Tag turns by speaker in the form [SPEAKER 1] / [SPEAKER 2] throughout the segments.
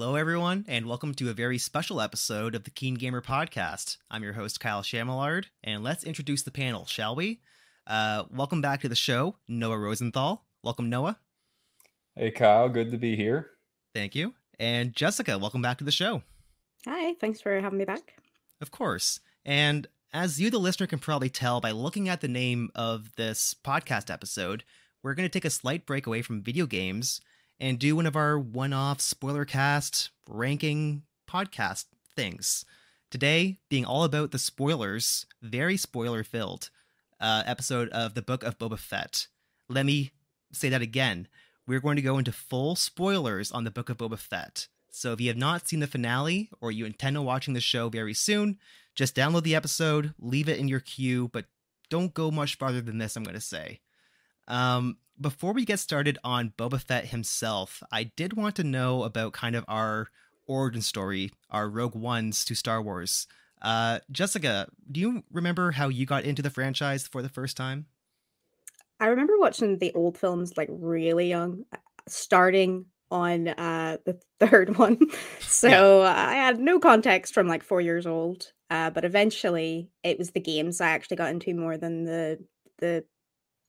[SPEAKER 1] Hello, everyone, and welcome to a very special episode of the Keen Gamer Podcast. I'm your host, Kyle Shamallard, and let's introduce the panel, shall we? Uh, welcome back to the show, Noah Rosenthal. Welcome, Noah.
[SPEAKER 2] Hey, Kyle. Good to be here.
[SPEAKER 1] Thank you. And Jessica, welcome back to the show.
[SPEAKER 3] Hi, thanks for having me back.
[SPEAKER 1] Of course. And as you, the listener, can probably tell by looking at the name of this podcast episode, we're going to take a slight break away from video games and do one of our one off spoiler cast ranking podcast things. Today, being all about the spoilers, very spoiler filled uh, episode of the Book of Boba Fett. Let me say that again. We're going to go into full spoilers on the Book of Boba Fett. So if you have not seen the finale or you intend on watching the show very soon, just download the episode, leave it in your queue, but don't go much farther than this, I'm going to say. Um, before we get started on Boba Fett himself, I did want to know about kind of our origin story, our Rogue Ones to Star Wars. Uh, Jessica, do you remember how you got into the franchise for the first time?
[SPEAKER 3] I remember watching the old films like really young, uh, starting on uh, the third one. so yeah. I had no context from like four years old. Uh, but eventually, it was the games I actually got into more than the the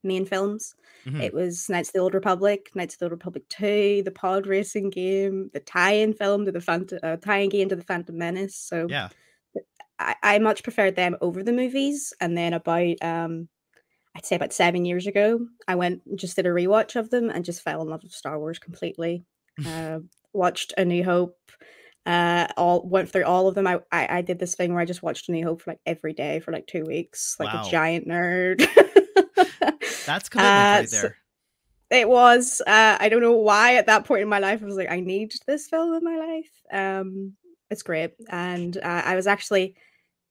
[SPEAKER 3] main films. Mm-hmm. It was Knights of the Old Republic, Knights of the Old Republic 2, the pod racing game, the tie-in film to the Phantom, uh, tie-in game to the Phantom Menace. So
[SPEAKER 1] yeah,
[SPEAKER 3] I, I much preferred them over the movies. And then about um, I'd say about seven years ago, I went just did a rewatch of them and just fell in love with Star Wars completely. uh, watched A New Hope. Uh, all went through all of them. I, I, I did this thing where I just watched A New Hope for like every day for like two weeks, like wow. a giant nerd.
[SPEAKER 1] That's commitment uh, right there.
[SPEAKER 3] it was. Uh, I don't know why at that point in my life I was like, I need this film in my life. Um, it's great, and uh, I was actually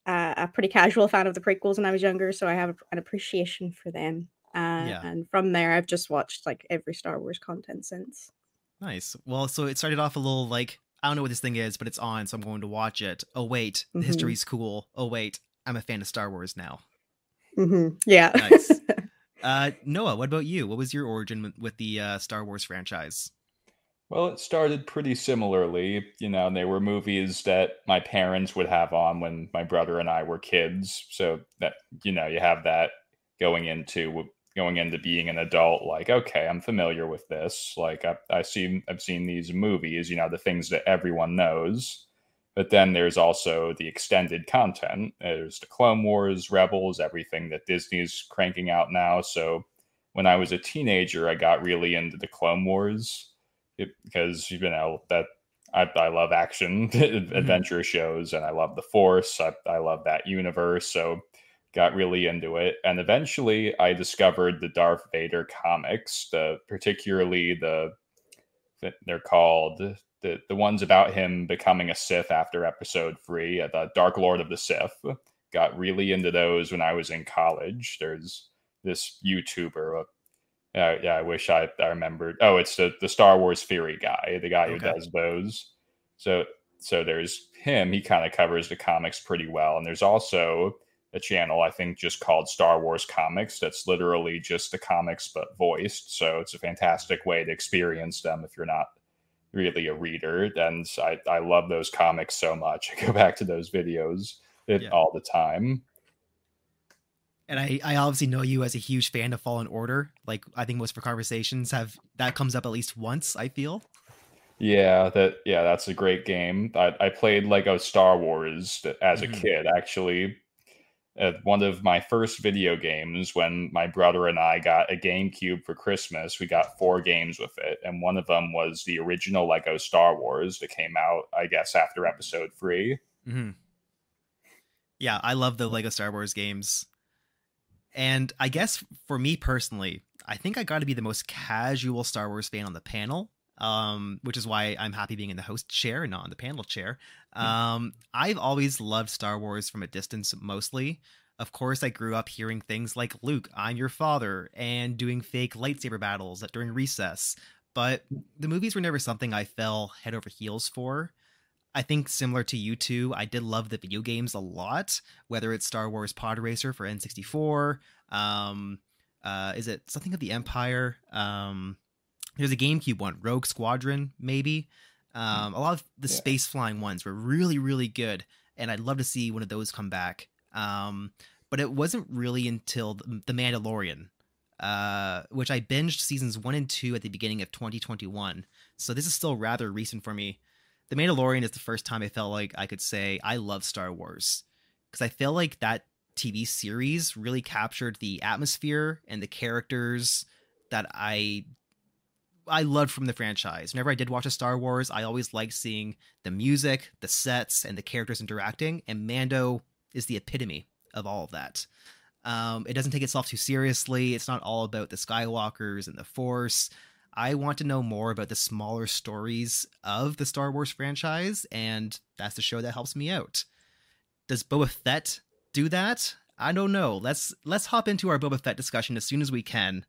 [SPEAKER 3] uh, a pretty casual fan of the prequels when I was younger, so I have an appreciation for them. Uh, yeah. And from there, I've just watched like every Star Wars content since.
[SPEAKER 1] Nice. Well, so it started off a little like I don't know what this thing is, but it's on, so I'm going to watch it. Oh wait, the mm-hmm. history's cool. Oh wait, I'm a fan of Star Wars now.
[SPEAKER 3] Mm-hmm. Yeah.
[SPEAKER 1] nice. Uh, Noah, what about you? What was your origin with the uh, Star Wars franchise?
[SPEAKER 2] Well, it started pretty similarly. You know, they were movies that my parents would have on when my brother and I were kids. So that you know, you have that going into going into being an adult. Like, okay, I'm familiar with this. Like, I, I see, I've seen these movies. You know, the things that everyone knows. But then there's also the extended content. There's the Clone Wars, Rebels, everything that Disney's cranking out now. So when I was a teenager, I got really into the Clone Wars it, because you know that I, I love action mm-hmm. adventure shows and I love the Force. I, I love that universe. So got really into it. And eventually I discovered the Darth Vader comics, the particularly the they're called the the ones about him becoming a Sith after Episode Three, uh, the Dark Lord of the Sith. Got really into those when I was in college. There's this YouTuber. Uh, yeah, I wish I, I remembered. Oh, it's the the Star Wars Theory guy, the guy okay. who does those. So so there's him. He kind of covers the comics pretty well, and there's also a channel I think just called Star Wars Comics. That's literally just the comics but voiced. So it's a fantastic way to experience them if you're not really a reader. And I, I love those comics so much. I go back to those videos yeah. all the time.
[SPEAKER 1] And I, I obviously know you as a huge fan of Fallen Order. Like I think most of our conversations have that comes up at least once, I feel.
[SPEAKER 2] Yeah, that yeah, that's a great game. I, I played Lego Star Wars as mm-hmm. a kid actually at one of my first video games when my brother and I got a GameCube for Christmas. We got four games with it, and one of them was the original Lego Star Wars that came out, I guess, after Episode 3
[SPEAKER 1] mm-hmm. Yeah, I love the Lego Star Wars games, and I guess for me personally, I think I got to be the most casual Star Wars fan on the panel um, which is why I'm happy being in the host chair and not on the panel chair. Hmm. Um, I've always loved Star Wars from a distance mostly. Of course, I grew up hearing things like Luke, I'm your father, and doing fake lightsaber battles during recess. But the movies were never something I fell head over heels for. I think similar to you two, I did love the video games a lot, whether it's Star Wars Pod Racer for N64, um, uh, is it something of the Empire? Um, there's a GameCube one, Rogue Squadron, maybe. Um, a lot of the
[SPEAKER 2] Yeah.
[SPEAKER 1] space flying ones were really, really good, and I'd love to see one of those come back. Um, but it wasn't really until the, Mandalorian, uh, which I binged seasons one and two at the beginning of 2021. So this is still rather recent for me. The Mandalorian is the first time I felt like I could say I love Star Wars because I feel like that TV series really captured the atmosphere and the characters that I I loved from the franchise. Whenever I did watch a Star Wars, I always liked seeing the music, the sets, and the characters interacting. And Mando is the epitome of all of that. Um, it doesn't take itself too seriously. It's not all about the Skywalkers and the Force. I want to know more about the smaller stories of the Star Wars franchise, and that's the show that helps me out. Does Boba Fett do that? I don't know. Let's let's hop into our Boba Fett discussion as soon as we can.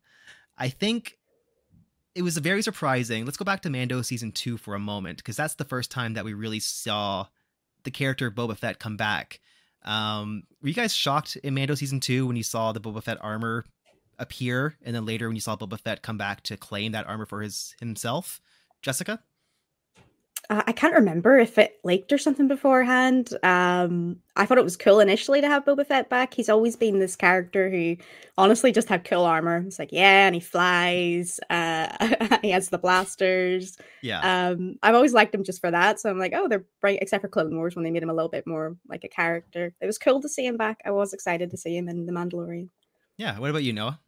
[SPEAKER 1] I think it was very surprising. Let's go back to Mando season two for a moment, because that's the first time that we really saw the character Boba Fett come back. Um, were you guys shocked in Mando season two when you saw the Boba Fett armor appear, and then later when you saw Boba Fett come back to claim that armor for his himself? Jessica?
[SPEAKER 3] Uh, I can't remember if it leaked or something beforehand. Um, I thought it was cool initially to have Boba Fett back. He's always been this character who honestly just had cool armor. It's like, yeah, and he flies. Uh, he has the blasters.
[SPEAKER 1] Yeah.
[SPEAKER 3] Um, I've always liked him just for that. So I'm like, oh, they're bright, except for Clone Wars when they made him a little bit more like a character. It was cool to see him back. I was excited to see him in The Mandalorian.
[SPEAKER 1] yeah. What about you, Noah?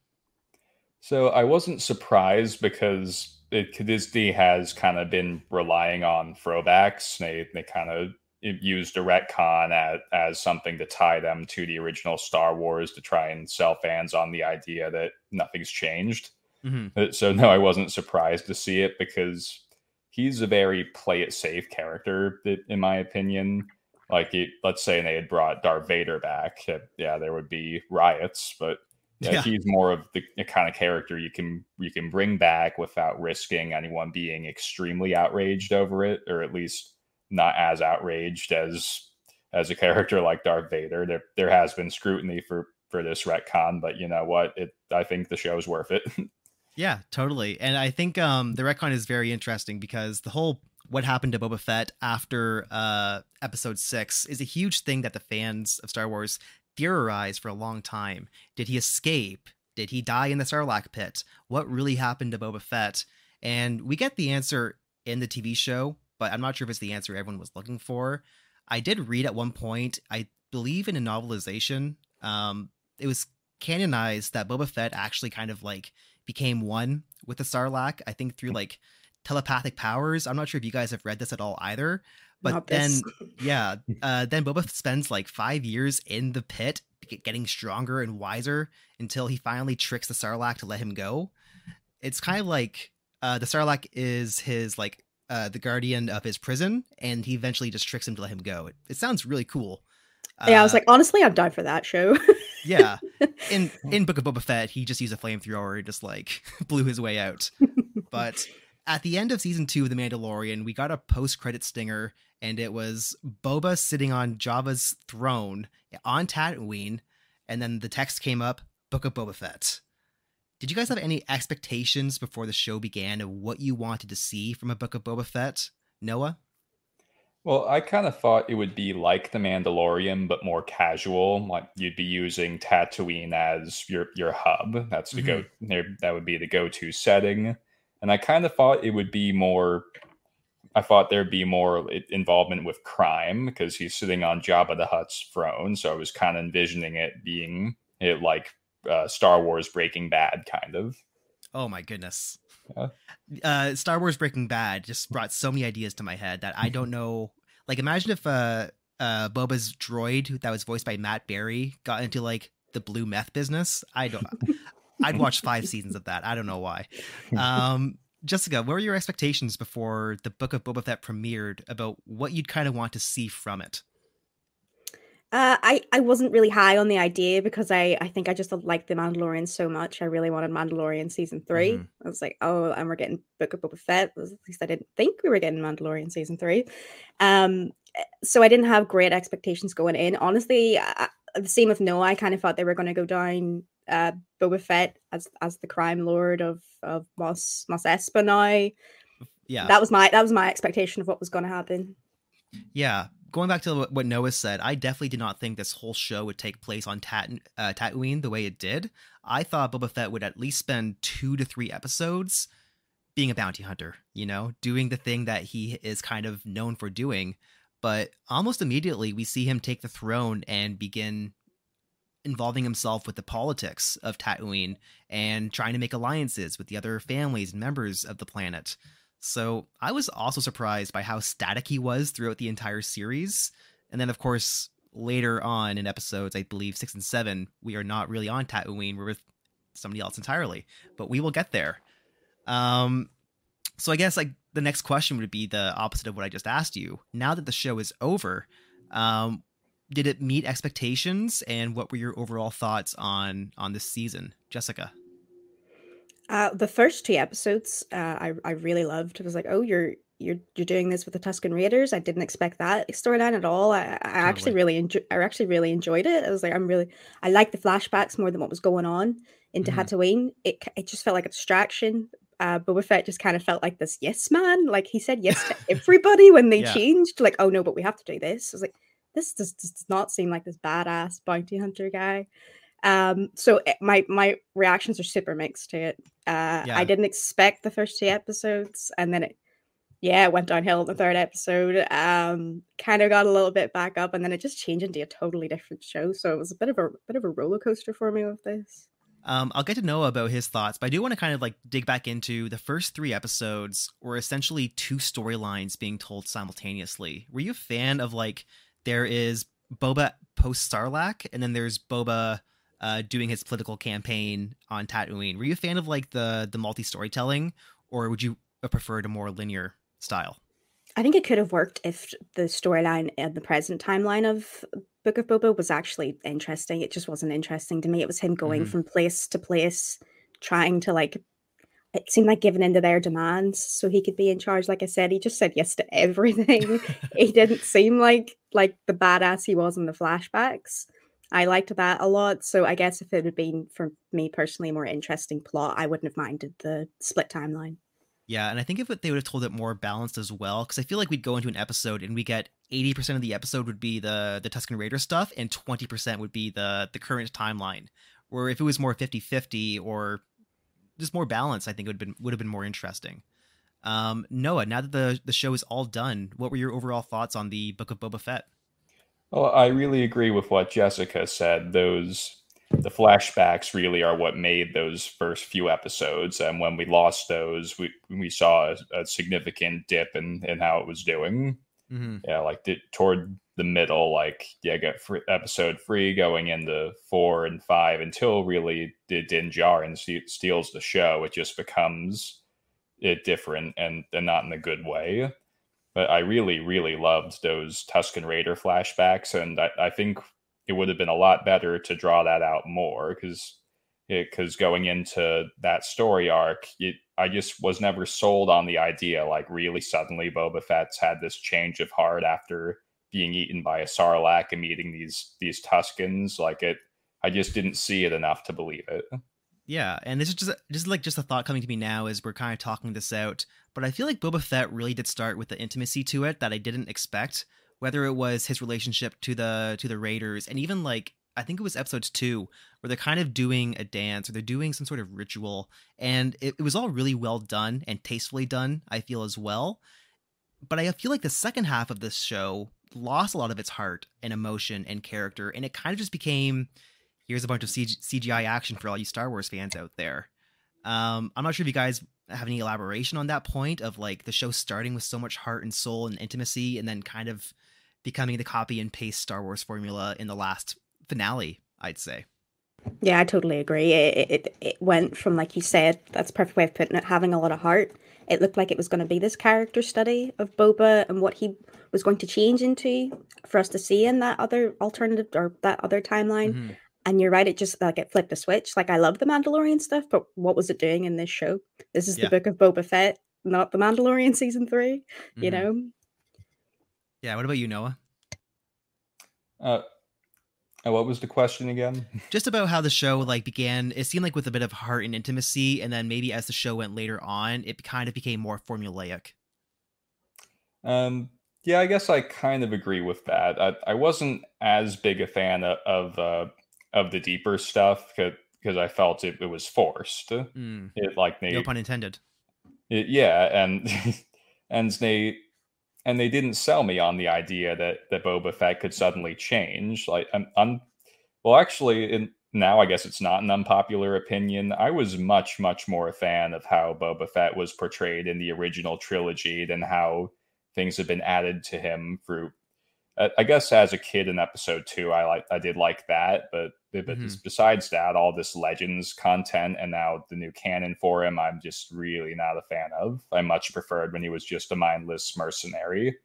[SPEAKER 2] So I wasn't surprised because it, Disney has kind of been relying on throwbacks. They they kind of used a retcon as, as something to tie them to the original Star Wars to try and sell fans on the idea that nothing's changed.
[SPEAKER 1] hmm
[SPEAKER 2] Uh, So no, I wasn't surprised to see it because he's a very play it safe character, that, in my opinion. Like, it, let's say they had brought Darth Vader back, uh, yeah, there would be riots, but yeah,
[SPEAKER 1] Yeah.
[SPEAKER 2] he's more of the, the kind of character you can you can bring back without risking anyone being extremely outraged over it, or at least not as outraged as as a character like Darth Vader. There there has been scrutiny for for this retcon, but you know what? It I think the show's worth it.
[SPEAKER 1] Yeah, totally. And I think um the retcon is very interesting because the whole what happened to Boba Fett after uh episode 6 is a huge thing that the fans of Star Wars theorized for a long time. Did he escape? Did he die in the Sarlacc pit? What really happened to Boba Fett? And we get the answer in the TV show, but I'm not sure if it's the answer everyone was looking for. I did read at one point, I believe in a novelization, um, it was canonized that Boba Fett actually kind of like became one with the Sarlacc. I think through like telepathic powers. I'm not sure if you guys have read this at all either. But
[SPEAKER 3] Not
[SPEAKER 1] then,
[SPEAKER 3] this.
[SPEAKER 1] yeah, uh, then Boba spends like five years in the pit, getting stronger and wiser until he finally tricks the Sarlacc to let him go. It's kind of like uh, the Sarlacc is his like uh, the guardian of his prison, and he eventually just tricks him to let him go. It, it sounds really cool.
[SPEAKER 3] yeah, I was
[SPEAKER 1] Uh,
[SPEAKER 3] like, honestly, I'd die for that show.
[SPEAKER 1] yeah. In in Book of Boba Fett, he just used a flamethrower and just like blew his way out. But at the end of season two of The Mandalorian, we got a post credit stinger, and it was Boba sitting on Jabba's throne on Tatooine, and then the text came up, Book of Boba Fett. Did you guys have any expectations before the show began of what you wanted to see from a Book of Boba Fett? Noah?
[SPEAKER 2] Well, I kind of thought it would be like The Mandalorian, but more casual. Like you'd be using Tatooine as your your hub. That's the go. Mm-hmm. There, that would be the go-to setting. And I kind of thought it would be more. I thought there'd be more involvement with crime because he's sitting on Jabba the Hutt's throne. So I was kind of envisioning it being it like uh, Star Wars Breaking Bad, kind of.
[SPEAKER 1] Oh my goodness.
[SPEAKER 2] Yeah.
[SPEAKER 1] Uh, Star Wars Breaking Bad just brought so many ideas to my head that I don't know. Like, imagine if uh, uh, Boba's droid that was voiced by Matt Berry got into like the blue meth business. I don't. I'd watch five seasons of that. I don't know why. Um, Jessica, what were your expectations before the Book of Boba Fett premiered about what you'd kind of want to see from it?
[SPEAKER 3] Uh, I I wasn't really high on the idea because I I think I just liked the Mandalorian so much. I really wanted Mandalorian season 3
[SPEAKER 1] Mhm.
[SPEAKER 3] I was like, oh, and we're getting Book of Boba Fett. At least I didn't think we were getting Mandalorian season three. Um, eh, so I didn't have great expectations going in. Honestly, I- the same with Noah. I kind of thought they were going to go down uh Boba Fett as as the crime lord of of Mos Mos Espa now.
[SPEAKER 1] yeah,
[SPEAKER 3] that was my that was my expectation of what was going to happen.
[SPEAKER 1] Yeah, going back to what Noah said, I definitely did not think this whole show would take place on Tat- uh, Tatooine the way it did. I thought Boba Fett would at least spend two to three episodes being a bounty hunter, you know, doing the thing that he is kind of known for doing. But almost immediately, we see him take the throne and begin involving himself with the politics of Tatooine and trying to make alliances with the other families and members of the planet. So I was also surprised by how static he was throughout the entire series. And then, of course, later on in episodes, I believe six and seven, we are not really on Tatooine. We're with somebody else entirely, but we will get there. Um, so I guess like the next question would be the opposite of what I just asked you. Now that the show is over, um, did it meet expectations, and what were your overall thoughts on on this season, Jessica?
[SPEAKER 3] Uh, the first two episodes, uh, I I really loved. I was like, oh, you're you're you're doing this with the Tusken Raiders. I didn't expect that storyline at all. I, I actually really enjoy. I actually really enjoyed it. I was like, I'm really. I like the flashbacks more than what was going on into mm-hmm. Tatooine. It it just felt like a distraction. Uh, Boba Fett just kind of felt like this yes man. Like he said yes to everybody when they yeah. changed. Like, oh no, but we have to do this. I was like, this does, does not seem like this badass bounty hunter guy. Um, so it, eh, my my reactions are super mixed to it. Uh, yeah. I didn't expect the first two episodes, and then it, yeah, it went downhill in the third episode. Um, kind of got a little bit back up, and then it just changed into a totally different show. So it was a bit of a bit of a roller coaster for me with this.
[SPEAKER 1] Um, I'll get to know about his thoughts, but I do want to kind of like dig back into the first three episodes were essentially two storylines being told simultaneously. Were you a fan of like there is Boba post Sarlacc, and then there's Boba uh, doing his political campaign on Tatooine. Were you a fan of like the the multi storytelling, or would you have preferred a more linear style?
[SPEAKER 3] I think it could have worked if the storyline and the present timeline of Book of Boba was actually interesting. It just wasn't interesting to me. It was him going mm-hmm. from place to place, trying to like. It seemed like giving into their demands so he could be in charge. Like I said, he just said yes to everything. he didn't seem like like the badass he was in the flashbacks. I liked that a lot. So I guess if it had been for me personally a more interesting plot, I wouldn't have minded the split timeline.
[SPEAKER 1] Yeah, and I think if they would have told it more balanced as well, because I feel like we'd go into an episode and we get eighty percent of the episode would be the the Tusken Raider stuff, and twenty percent would be the the current timeline. Where if it was more 50-50 or just more balance, I think would have been would have been more interesting. Um, Noah, now that the the show is all done, what were your overall thoughts on the Book of Boba Fett?
[SPEAKER 2] Well, I really agree with what Jessica said. Those the flashbacks really are what made those first few episodes, and when we lost those, we we saw a, a significant dip in in how it was doing. Mm-hmm. Yeah, like the, toward the middle, like yeah, get episode three going into four and five until really the Din Djarin steals the show. It just becomes it different and and not in a good way. But I really, really loved those Tusken Raider flashbacks, and I, I think it would have been a lot better to draw that out more because because going into that story arc, it, I just was never sold on the idea. Like, really, suddenly Boba Fett's had this change of heart after being eaten by a Sarlacc and meeting these these Tuskens. Like it, I just didn't see it enough to believe it.
[SPEAKER 1] Yeah, and this is just just like just a thought coming to me now as we're kind of talking this out. But I feel like Boba Fett really did start with the intimacy to it that I didn't expect. Whether it was his relationship to the to the Raiders, and even like I think it was episodes two, where they're kind of doing a dance or they're doing some sort of ritual, and it, it was all really well done and tastefully done. I feel as well, but I feel like the second half of this show lost a lot of its heart and emotion and character, and it kind of just became here's a bunch of CGI action for all you Star Wars fans out there. Um, I'm not sure if you guys have any elaboration on that point of like the show starting with so much heart and soul and intimacy, and then kind of becoming the copy and paste Star Wars formula in the last finale. I'd say.
[SPEAKER 3] Yeah, I totally agree. It, it it went from like you said, that's perfect way of putting it, having a lot of heart. It looked like it was going to be this character study of Boba and what he was going to change into for us to see in that other alternative or that other timeline. Mm-hmm. And you're right, it just like it flipped a switch. Like I love the Mandalorian stuff, but what was it doing in this show? This is yeah. the book of Boba Fett, not the Mandalorian season 3 mm-hmm. you know?
[SPEAKER 1] Yeah, what about you, Noah?
[SPEAKER 2] Uh Oh, what was the question again?
[SPEAKER 1] Just about how the show like began. It seemed like with a bit of heart and intimacy, and then maybe as the show went later on, it kind of became more formulaic.
[SPEAKER 2] Um, yeah, I guess I kind of agree with that. I, I wasn't as big a fan of of, uh, of the deeper stuff because I felt it, it was forced.
[SPEAKER 1] Mm.
[SPEAKER 2] It like they,
[SPEAKER 1] No pun intended.
[SPEAKER 2] it, yeah, and and they and they didn't sell me on the idea that that Boba Fett could suddenly change. Like, I'm, I'm well, actually, in, now I guess it's not an unpopular opinion. I was much much more a fan of how Boba Fett was portrayed in the original trilogy than how things have been added to him through. I guess as a kid in episode two, I like I did like that, but but
[SPEAKER 1] Mhm.
[SPEAKER 2] besides that, all this Legends content and now the new canon for him, I'm just really not a fan of. I much preferred when he was just a mindless mercenary.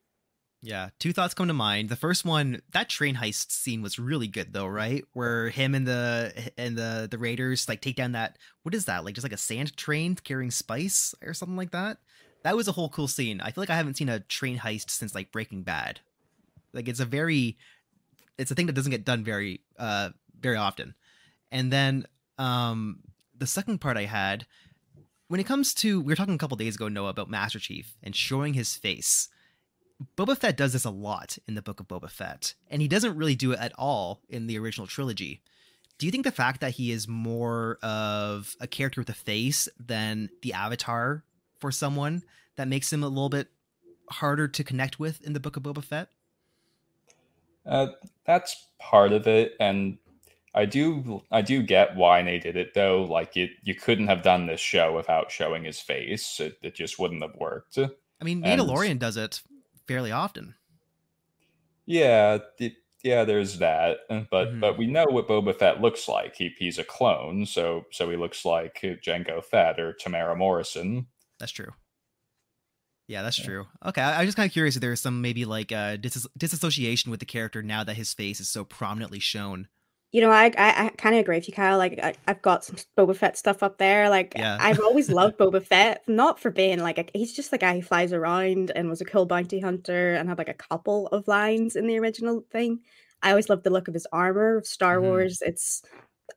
[SPEAKER 1] Yeah, two thoughts come to mind. The first one, that train heist scene was really good though, right? Where him and the and the the raiders like take down that what is that? Like just like a sand train carrying spice or something like that. That was a whole cool scene. I feel like I haven't seen a train heist since like Breaking Bad. Like it's a very it's a thing that doesn't get done very uh very often. And then um the second part I had when it comes to we were talking a couple days ago Noah about Master Chief and showing his face. Boba Fett does this a lot in the Book of Boba Fett, and he doesn't really do it at all in the original trilogy. Do you think the fact that he is more of a character with a face than the avatar for someone that makes him a little bit harder to connect with in the Book of Boba Fett?
[SPEAKER 2] Uh, that's part of it, and I do I do get why they did it though. Like it, you couldn't have done this show without showing his face. It, it just wouldn't have worked.
[SPEAKER 1] I mean,
[SPEAKER 2] And-
[SPEAKER 1] Mandalorian does it fairly often.
[SPEAKER 2] Yeah, it, yeah. There's that, uh, but
[SPEAKER 1] Mhm.
[SPEAKER 2] but we know what Boba Fett looks like. He he's a clone, so so he looks like Jango Fett or Temuera Morrison.
[SPEAKER 1] That's true. Yeah, that's
[SPEAKER 2] Yeah.
[SPEAKER 1] true. Okay, I, I'm just kind of curious if there's some maybe like uh, dis- disassociation with the character now that his face is so prominently shown.
[SPEAKER 3] You know, I I, I kind of agree with you, Kyle. Like, I, I've got some Boba Fett stuff up there. Like,
[SPEAKER 1] Yeah.
[SPEAKER 3] I've always loved Boba Fett, not for being like a, he's just the guy who flies around and was a cool bounty hunter and had like a couple of lines in the original thing. I always loved the look of his armor of Star
[SPEAKER 1] Mhm.
[SPEAKER 3] Wars. It's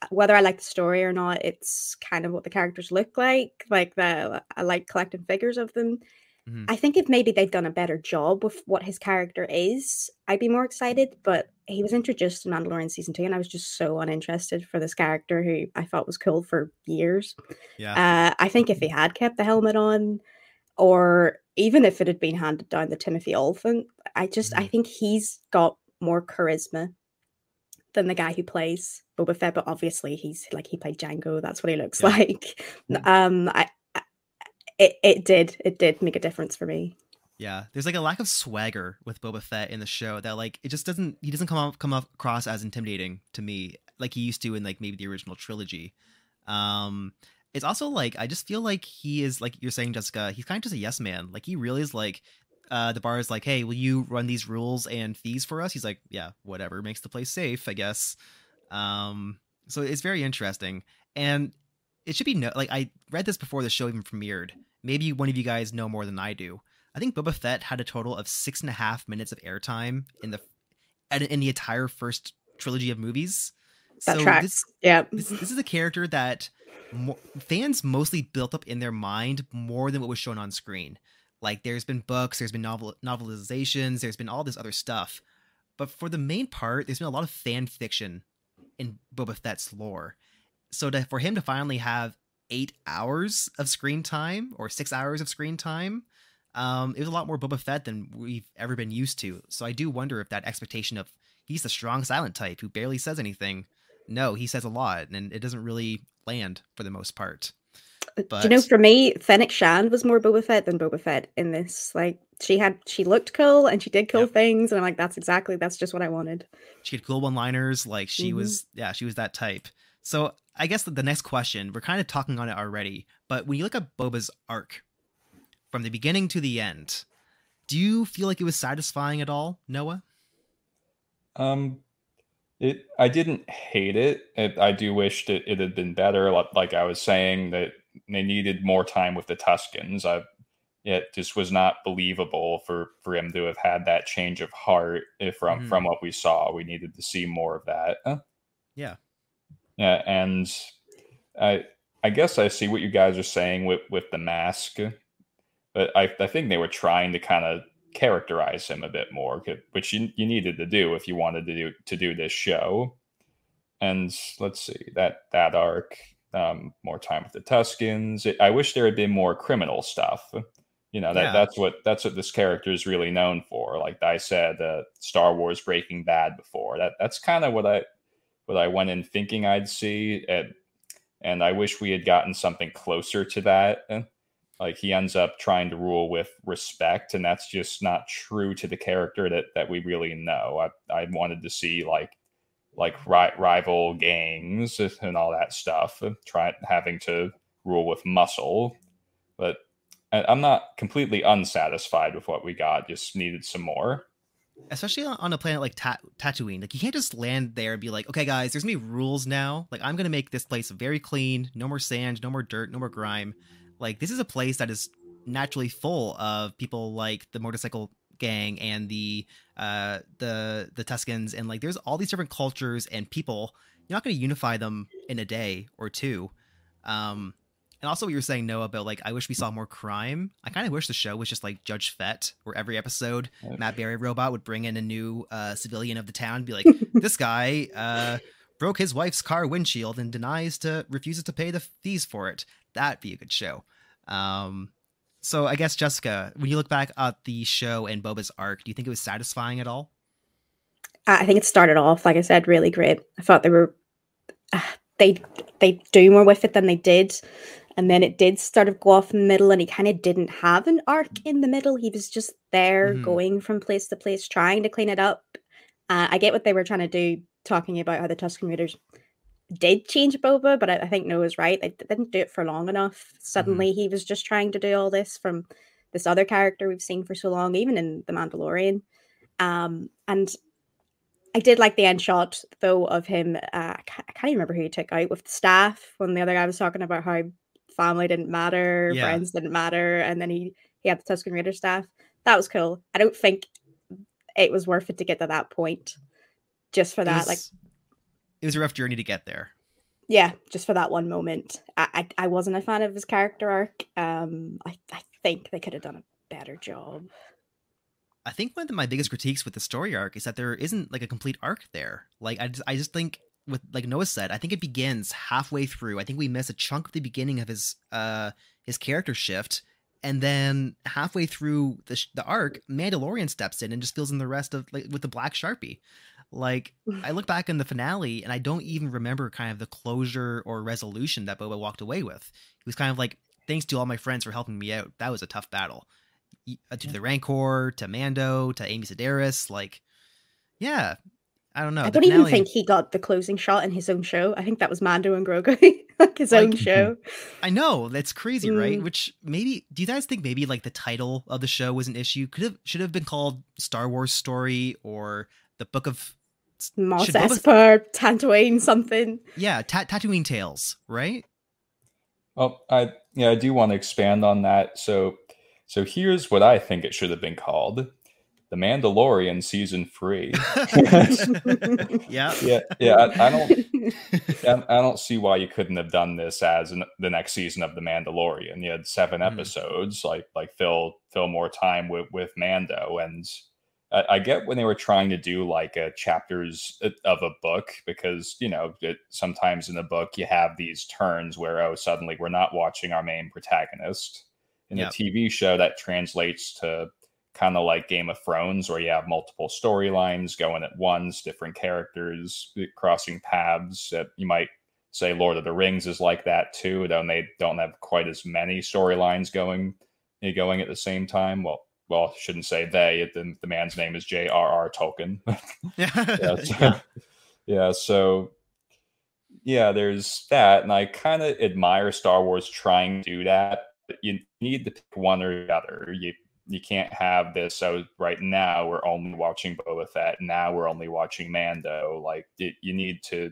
[SPEAKER 3] whether I like the story or not, it's kind of what the characters look like. Like the I like collecting figures of them.
[SPEAKER 1] Mhm.
[SPEAKER 3] I think if maybe they'd done a better job with what his character is, I'd be more excited. But he was introduced in Mandalorian season two, and I was just so uninterested for this character who I thought was cool for years.
[SPEAKER 1] Yeah.
[SPEAKER 3] Uh, I think if he had kept the helmet on, or even if it had been handed down to Timothy Olyphant, I just I
[SPEAKER 1] Mhm.
[SPEAKER 3] think he's got more charisma than the guy who plays Boba Fett. But obviously, he's like he played Jango. That's what he looks
[SPEAKER 1] Yeah.
[SPEAKER 3] like.
[SPEAKER 2] Mm.
[SPEAKER 3] Um, I it it did it did make a difference for me.
[SPEAKER 1] Yeah, there's like a lack of swagger with Boba Fett in the show that like it just doesn't he doesn't come off come off across as intimidating to me like he used to in like maybe the original trilogy. Um it's also like I just feel like he is like you're saying Jessica, he's kind of just a yes man. Like he really is like uh the bar is like, "Hey, will you run these rules and fees for us?" He's like, "Yeah, whatever makes the place safe, I guess." Um so it's very interesting and it should be no like I read this before the show even premiered. Maybe one of you guys know more than I do. I think Boba Fett had a total of six and a half minutes of airtime in the in the entire first trilogy of movies.
[SPEAKER 3] That
[SPEAKER 1] so
[SPEAKER 3] tracks.
[SPEAKER 1] this
[SPEAKER 3] yeah.
[SPEAKER 1] this, this is a character that mo- fans mostly built up in their mind more than what was shown on screen. Like there's been books, there's been novel novelizations, there's been all this other stuff. But for the main part, there's been a lot of fan fiction in Boba Fett's lore. So to, for him to finally have eight hours of screen time or six hours of screen time, um, it was a lot more Boba Fett than we've ever been used to. So I do wonder if that expectation of he's the strong silent type who barely says anything. No, he says a lot, and it doesn't really land for the most part.
[SPEAKER 3] But... Do you know, for me, Fennec Shand was more Boba Fett than Boba Fett in this. Like, she had, she looked cool and she did cool
[SPEAKER 1] Yep.
[SPEAKER 3] things, and I'm like, that's exactly, that's just what I wanted.
[SPEAKER 1] She had cool one-liners, like she
[SPEAKER 3] Mhm.
[SPEAKER 1] was, yeah, she was that type. So I guess the, the next question, we're kind of talking on it already, but when you look at Boba's arc from the beginning to the end, do you feel like it was satisfying at all, Noah?
[SPEAKER 2] Um, it I didn't hate it. it I do wish that it had been better. Like, I was saying, that they needed more time with the Tuskens. I, it just was not believable for for him to have had that change of heart eh, from
[SPEAKER 1] Mhm.
[SPEAKER 2] from what we saw. We needed to see more of that. Uh,
[SPEAKER 1] Yeah.
[SPEAKER 2] Yeah, and I I guess I see what you guys are saying with with the mask, but I I think they were trying to kind of characterize him a bit more, which you you needed to do if you wanted to do to do this show. And let's see that that arc, um, more time with the Tuskens. I wish there had been more criminal stuff. You know that
[SPEAKER 1] Yeah.
[SPEAKER 2] that's what that's what this character is really known for. Like I said, uh, Star Wars Breaking Bad before. That that's kind of what I what I went in thinking I'd see. And and I wish we had gotten something closer to that. Uh, Like he ends up trying to rule with respect, and that's just not true to the character that that we really know. I I wanted to see like like ri- rival gangs and all that stuff, uh, try having to rule with muscle, but I- I'm not completely unsatisfied with what we got. Just needed some more.
[SPEAKER 1] Especially on- a planet like Ta- Tatooine. Like you can't just land there and be like, "Okay, guys, there's gonna be rules now. Like I'm gonna make this place very clean. No more sand, no more dirt, no more grime. Like this is a place that is naturally full of people like the motorcycle gang and the uh the the Tuskens and like there's all these different cultures and people. You're not gonna unify them in a day or two. Um, and also what you were saying, Noah, about like I wish we saw more crime. I kind of wish the show was just like Judge Fett, where every episode Matt Berry robot would bring in a new uh, civilian of the town, and be like, "This guy uh, broke his wife's car windshield and denies to refuses to pay the fees for it." That'd be a good show. Um, so I guess Jessica, when you look back at the show and Boba's arc, do you think it was satisfying at all?
[SPEAKER 3] I I think it started off, like I said, really great. I thought they were uh, they they do more with it than they did, and then it did sort of go off in the middle, and he kind of didn't have an arc in the middle. He was just there,
[SPEAKER 1] Mhm.
[SPEAKER 3] going from place to place, trying to clean it up. Uh, I get what they were trying to do, talking about how the Tusken Raiders did change Boba, but I, I think Noah's right. They didn't do it for long enough. Suddenly, he was just trying to do all this from this other character we've seen for so long, even in The Mandalorian. Um, and I did like the end shot though of him. Uh, I, can't, I can't even remember who he took out with the staff when the other guy was talking about how family didn't matter,
[SPEAKER 1] Yeah.
[SPEAKER 3] friends didn't matter, and then he he had the Tusken Raider staff. That was cool. I don't think it was worth it to get to that point, just for
[SPEAKER 1] It
[SPEAKER 3] that. Like,
[SPEAKER 1] it was a rough journey to get there.
[SPEAKER 3] yeah, just for that one moment. I I, I wasn't a fan of his character arc. Um, I I think they could have done a better job.
[SPEAKER 1] I think one of my biggest critiques with the story arc is that there isn't like a complete arc there. Like I just, I just think with like Noah said, I think it begins halfway through. I think we miss a chunk of the beginning of his uh his character shift, and then halfway through the sh- the arc, Mandalorian steps in and just fills in the rest of like with the black sharpie. Like I look back in the finale and I don't even remember kind of the closure or resolution that Boba walked away with. He was kind of like, "Thanks to all my friends for helping me out. That was a tough battle." uh, to the Rancor, to Mando, to Amy Sedaris. Like, yeah, I don't know.
[SPEAKER 3] I don't even
[SPEAKER 1] finale-
[SPEAKER 3] think he got the closing shot in his own show. I think that was Mando and Grogu, like his
[SPEAKER 1] Like-
[SPEAKER 3] own show.
[SPEAKER 1] I know that's crazy, right?
[SPEAKER 3] Mm.
[SPEAKER 1] Which maybe do you guys think maybe like the title of the show was an issue? Could have should have been called Star Wars Story or the Book of
[SPEAKER 3] Moss
[SPEAKER 1] Should Boba-
[SPEAKER 3] Tatooine, something.
[SPEAKER 1] yeah Ta- Tatooine Tales, right?
[SPEAKER 2] Well, I yeah, I do want to expand on that. So, so here's what I think it should have been called: The Mandalorian season three.
[SPEAKER 1] yeah,
[SPEAKER 2] yeah, yeah. I, I don't, I, I don't see why you couldn't have done this as an, the next season of The Mandalorian. You had 7
[SPEAKER 1] Mhm.
[SPEAKER 2] episodes, like like fill fill more time with with Mando, and I, I get when they were trying to do like a chapters of a book because you know it, sometimes in a book you have these turns where oh suddenly we're not watching our main protagonist. In
[SPEAKER 1] Yep.
[SPEAKER 2] a TV show, that translates to kind of like Game of Thrones, where you have multiple storylines going at once, different characters crossing paths. Uh, you might say Lord of the Rings is like that too, though they don't have quite as many storylines going uh, going at the same time. Well, well, I shouldn't say they. The, the man's name is J.R.R. Tolkien. yeah, so,
[SPEAKER 1] yeah.
[SPEAKER 2] yeah, so yeah, there's that, and I kind of admire Star Wars trying to do that. But you need to pick one or the other. You you can't have this. So right now we're only watching Boba Fett. Now we're only watching Mando. Like it, you need to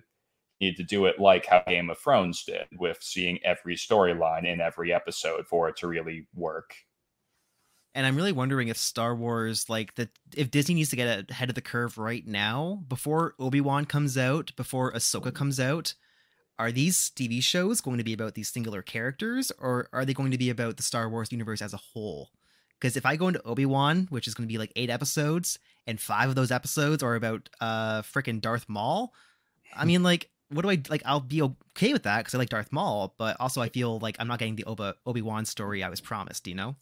[SPEAKER 2] need to do it like how Game of Thrones did, with seeing every storyline in every episode for it to really work.
[SPEAKER 1] and I'm really wondering if Star Wars, like the, if Disney needs to get ahead of the curve right now, before Obi Wan comes out, before Ahsoka comes out, are these TV shows going to be about these singular characters, or are they going to be about the Star Wars universe as a whole? Because if I go into Obi Wan, which is going to be like eight episodes, and five of those episodes are about uh freaking Darth Maul, I mean, like, what do I like? I'll be okay with that because I like Darth Maul, but also I feel like I'm not getting the Obi Obi Wan story I was promised. You know.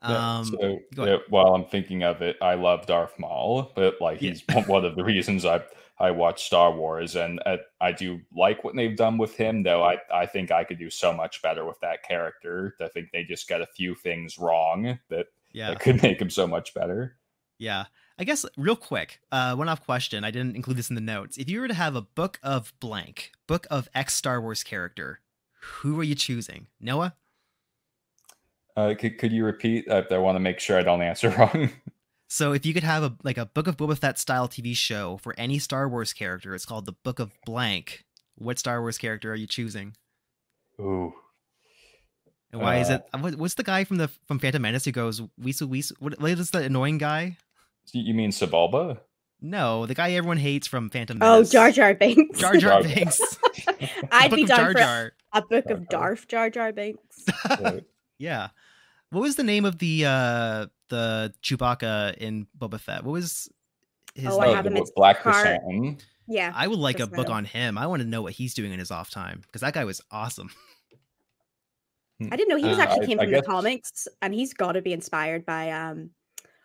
[SPEAKER 1] Um,
[SPEAKER 2] so while I'm thinking of it, I love Darth Maul, but like
[SPEAKER 1] Yeah.
[SPEAKER 2] he's one of the reasons I I watch Star Wars, and uh, I do like what they've done with him. Though I I think I could do so much better with that character. I think they just got a few things wrong that,
[SPEAKER 1] yeah.
[SPEAKER 2] that could make him so much better.
[SPEAKER 1] Yeah. I guess real quick, uh, one off question. I didn't include this in the notes. If you were to have a book of blank, book of X Star Wars character, who are you choosing? Noah?
[SPEAKER 2] Uh, could, could you repeat? I, I want to make sure I don't answer wrong.
[SPEAKER 1] So if you could have a like a book of Boba Fett style TV show for any Star Wars character, it's called the Book of Blank. What Star Wars character are you choosing?
[SPEAKER 2] Ooh,
[SPEAKER 1] And why is
[SPEAKER 2] Uh,
[SPEAKER 1] it? what- What's the guy from the from Phantom Menace who goes Weesu Weesu? What, what is the annoying guy?
[SPEAKER 2] you mean Sebulba?
[SPEAKER 1] No, the guy everyone hates from Phantom Menace.
[SPEAKER 3] Oh, Jar Jar Binks.
[SPEAKER 1] Jar Jar
[SPEAKER 2] Jar-
[SPEAKER 1] Binks.
[SPEAKER 3] I'd be
[SPEAKER 1] Book of
[SPEAKER 3] down
[SPEAKER 1] Jar
[SPEAKER 3] for
[SPEAKER 1] Jar.
[SPEAKER 3] a book
[SPEAKER 2] Jar
[SPEAKER 3] of
[SPEAKER 2] Jar.
[SPEAKER 3] Darth Jar Jar Binks.
[SPEAKER 2] Uh,
[SPEAKER 1] Yeah. What was the name of the uh the Chewbacca in Boba Fett? What was his
[SPEAKER 3] Oh, I
[SPEAKER 2] oh,
[SPEAKER 1] name?
[SPEAKER 3] have
[SPEAKER 2] the
[SPEAKER 3] him.
[SPEAKER 2] Black
[SPEAKER 3] It's
[SPEAKER 2] Black
[SPEAKER 3] Car- Yeah.
[SPEAKER 1] I would like a book
[SPEAKER 3] Meadow.
[SPEAKER 1] on him. I want to know what he's doing in his off time because that guy was awesome.
[SPEAKER 3] I didn't know he was
[SPEAKER 2] Uh,
[SPEAKER 3] actually
[SPEAKER 2] I-
[SPEAKER 3] came
[SPEAKER 2] I
[SPEAKER 3] from
[SPEAKER 2] guess-
[SPEAKER 3] the comics, and he's got to be inspired by um,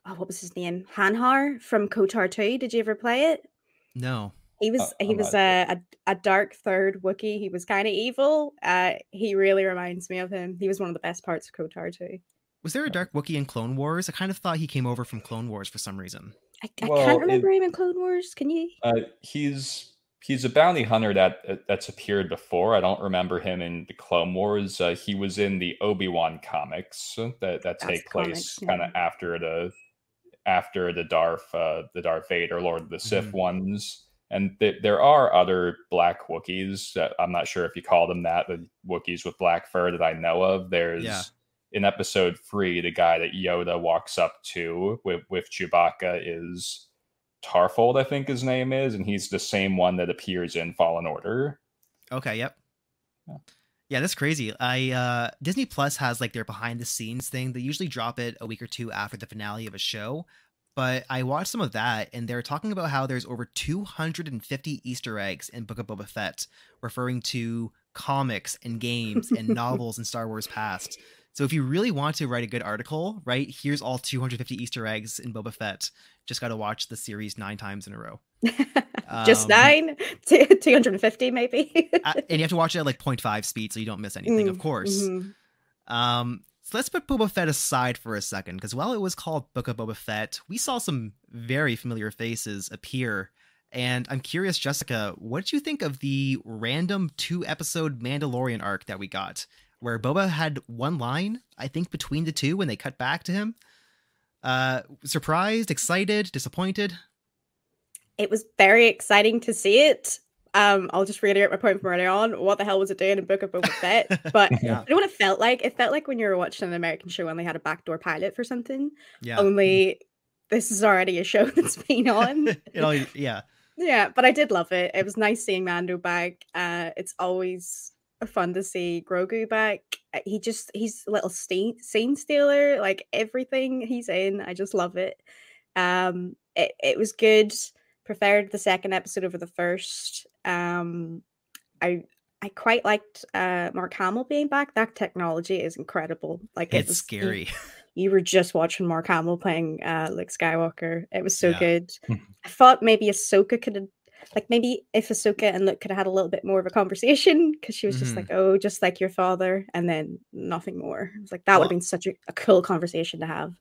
[SPEAKER 3] oh, what was his name? Hanharr from KOTOR 2. Did you ever play it?
[SPEAKER 1] No.
[SPEAKER 3] He was
[SPEAKER 2] Uh,
[SPEAKER 3] he was
[SPEAKER 2] not
[SPEAKER 3] a, a a dark third Wookiee. He was kind of evil. Uh, he really reminds me of him. He was one of the best parts of KOTOR 2.
[SPEAKER 1] Was there a Dark Wookiee in Clone Wars? I kind of thought he came over from Clone Wars for some reason.
[SPEAKER 3] I, I
[SPEAKER 2] Well,
[SPEAKER 3] can't
[SPEAKER 2] it-
[SPEAKER 3] remember him in Clone Wars. Can you?
[SPEAKER 2] Uh, he's he's a bounty hunter that that's appeared before. I don't remember him in the Clone Wars. Uh, he was in the Obi Wan comics that that
[SPEAKER 3] That's
[SPEAKER 2] take place kind of
[SPEAKER 3] yeah.
[SPEAKER 2] after the after the Darth uh, the Darth Vader Lord of the Sith
[SPEAKER 1] Mhm.
[SPEAKER 2] ones. And th- there are other black Wookiees. I'm not sure if you call them that. The Wookiees with black fur that I know of. There's
[SPEAKER 1] Yeah.
[SPEAKER 2] In episode three, the guy that Yoda walks up to with, with Chewbacca is Tarfful, I think his name is, and he's the same one that appears in Fallen Order.
[SPEAKER 1] Okay, yep.
[SPEAKER 2] Yeah.
[SPEAKER 1] Yeah, that's crazy. I uh Disney Plus has like their behind the scenes thing. They usually drop it a week or two after the finale of a show. But I watched some of that and they're talking about how there's over 250 Easter eggs in Book of Boba Fett, referring to comics and games and novels in Star Wars past. So if you really want to write a good article, right, here's all 250 Easter eggs in Boba Fett. Just got to watch the series nine times in a row.
[SPEAKER 3] Just
[SPEAKER 1] Um,
[SPEAKER 3] nine, Two- 250 maybe.
[SPEAKER 1] Uh, and you have to watch it at like 0.5 speed so you don't miss anything, of
[SPEAKER 3] Mm,
[SPEAKER 1] course.
[SPEAKER 3] mhm.
[SPEAKER 1] Um, so let's put Boba Fett aside for a second, because while it was called Book of Boba Fett, we saw some very familiar faces appear. And I'm curious, Jessica, what did you think of the random two episode Mandalorian arc that we got, where Boba had one line, I think, between the two when they cut back to him? Uh, surprised, excited, disappointed?
[SPEAKER 3] It was very exciting to see it. Um, I'll just reiterate my point from earlier on. What the hell was it doing in Book of Boba Fett? But
[SPEAKER 1] Yeah.
[SPEAKER 3] you know what it felt like? It felt like when you were watching an American show and they had a backdoor pilot for something.
[SPEAKER 1] Yeah.
[SPEAKER 3] Only this is already a show that's been on.
[SPEAKER 1] it all, yeah.
[SPEAKER 3] yeah, but I did love it. It was nice seeing Mando back. Uh, it's always fun to see Grogu back. Uh, He just he's a little scene scene stealer. Like everything he's in, I just love it. Um, it it was good. Preferred the second episode over the first. Um, I I quite liked uh Mark Hamill being back. That technology is incredible. Like it
[SPEAKER 1] It's
[SPEAKER 3] was- you-
[SPEAKER 1] scary.
[SPEAKER 3] you were just watching Mark Hamill playing uh Luke Skywalker. It was so
[SPEAKER 1] Yeah.
[SPEAKER 3] good. I thought maybe Ahsoka could have like maybe if Ahsoka and Luke could have had a little bit more of a conversation because she was just
[SPEAKER 1] Mhm.
[SPEAKER 3] like, oh, just like your father, and then nothing more. It's like that would
[SPEAKER 1] Well-
[SPEAKER 3] have been such a, a cool conversation to have.